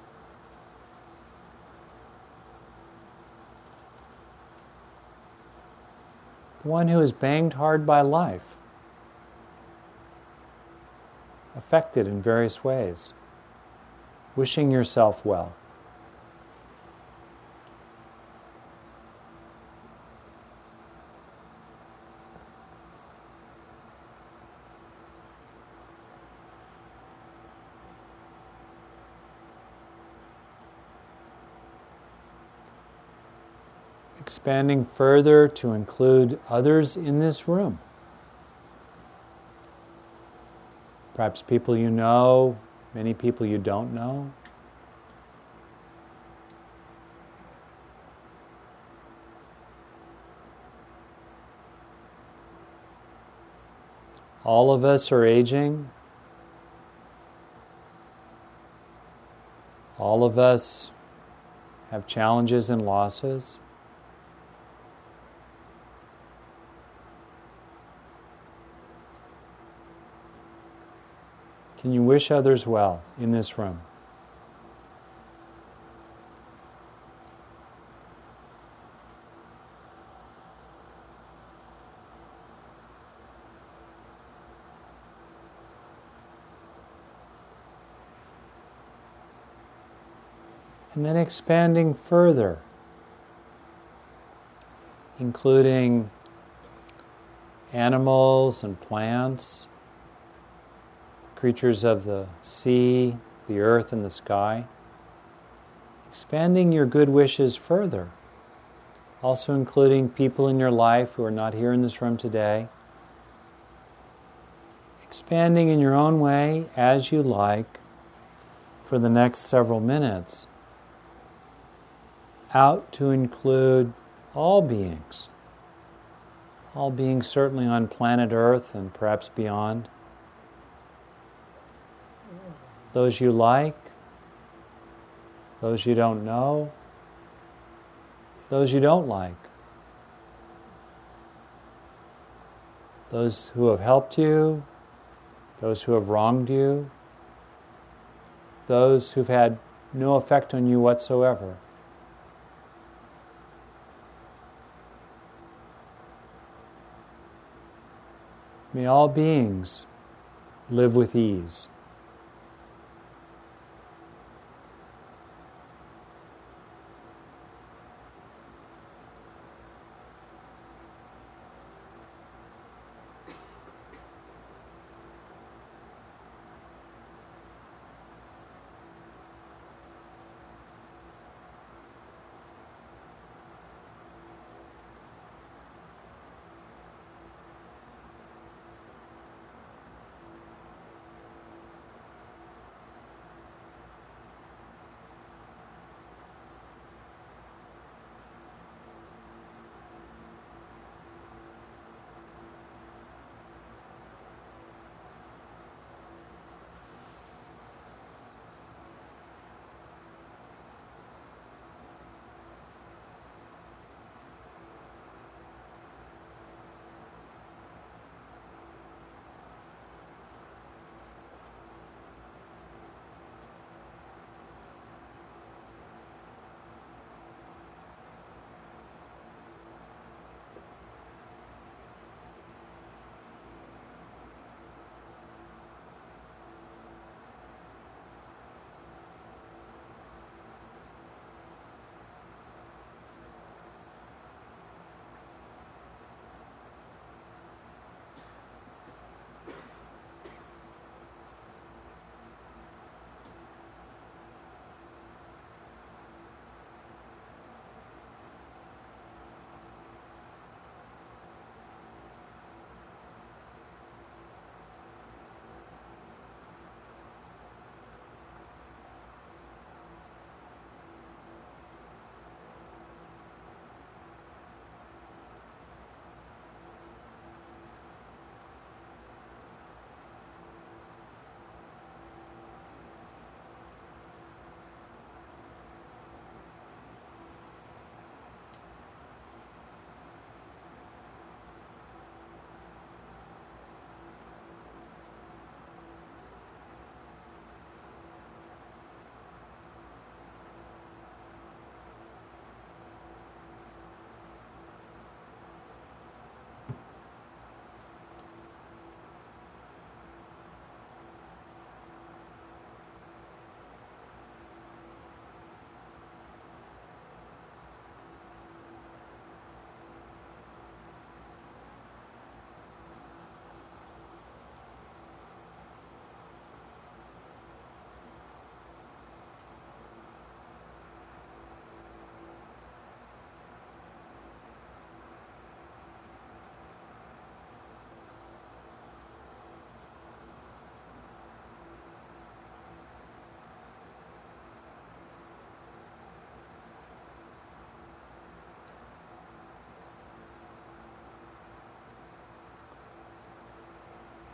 the one who is banged hard by life, affected in various ways, wishing yourself well. expanding further to include others in this room. Perhaps people you know, many people you don't know. All of us are aging. All of us have challenges and losses. Can you wish others well in this room? And then expanding further, including animals and plants, creatures of the sea, the earth, and the sky. Expanding your good wishes further, also including people in your life who are not here in this room today. Expanding in your own way as you like for the next several minutes out to include all beings, all beings certainly on planet Earth and perhaps beyond. Those you like, those you don't know, those you don't like, those who have helped you, those who have wronged you, those who've had no effect on you whatsoever. May all beings live with ease.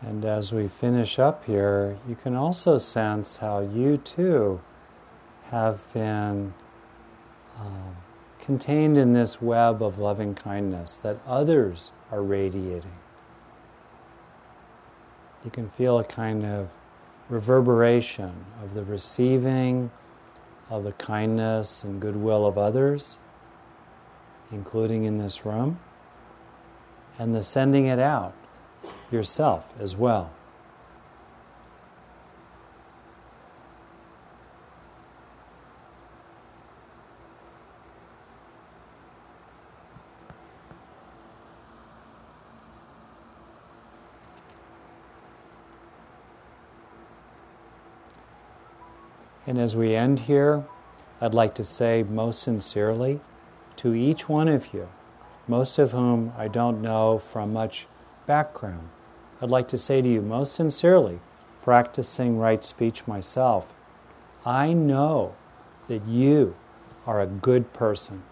And as we finish up here, you can also sense how you too have been um, contained in this web of loving kindness that others are radiating. You can feel a kind of reverberation of the receiving of the kindness and goodwill of others, including in this room, and the sending it out yourself as well. And as we end here, I'd like to say most sincerely to each one of you, most of whom I don't know from much background, I'd like to say to you most sincerely, practicing right speech myself, I know that you are a good person.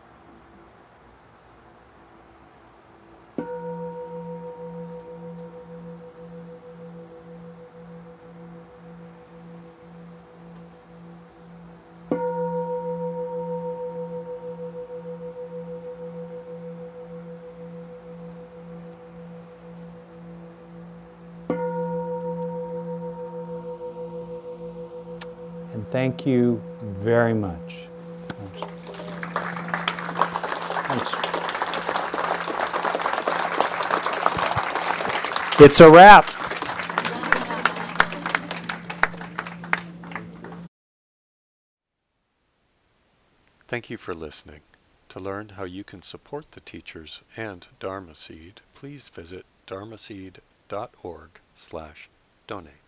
Thank you very much. It's a wrap. Thank you for listening. To learn how you can support the teachers and Dharma Seed, please visit dharmaseed.org slash donate.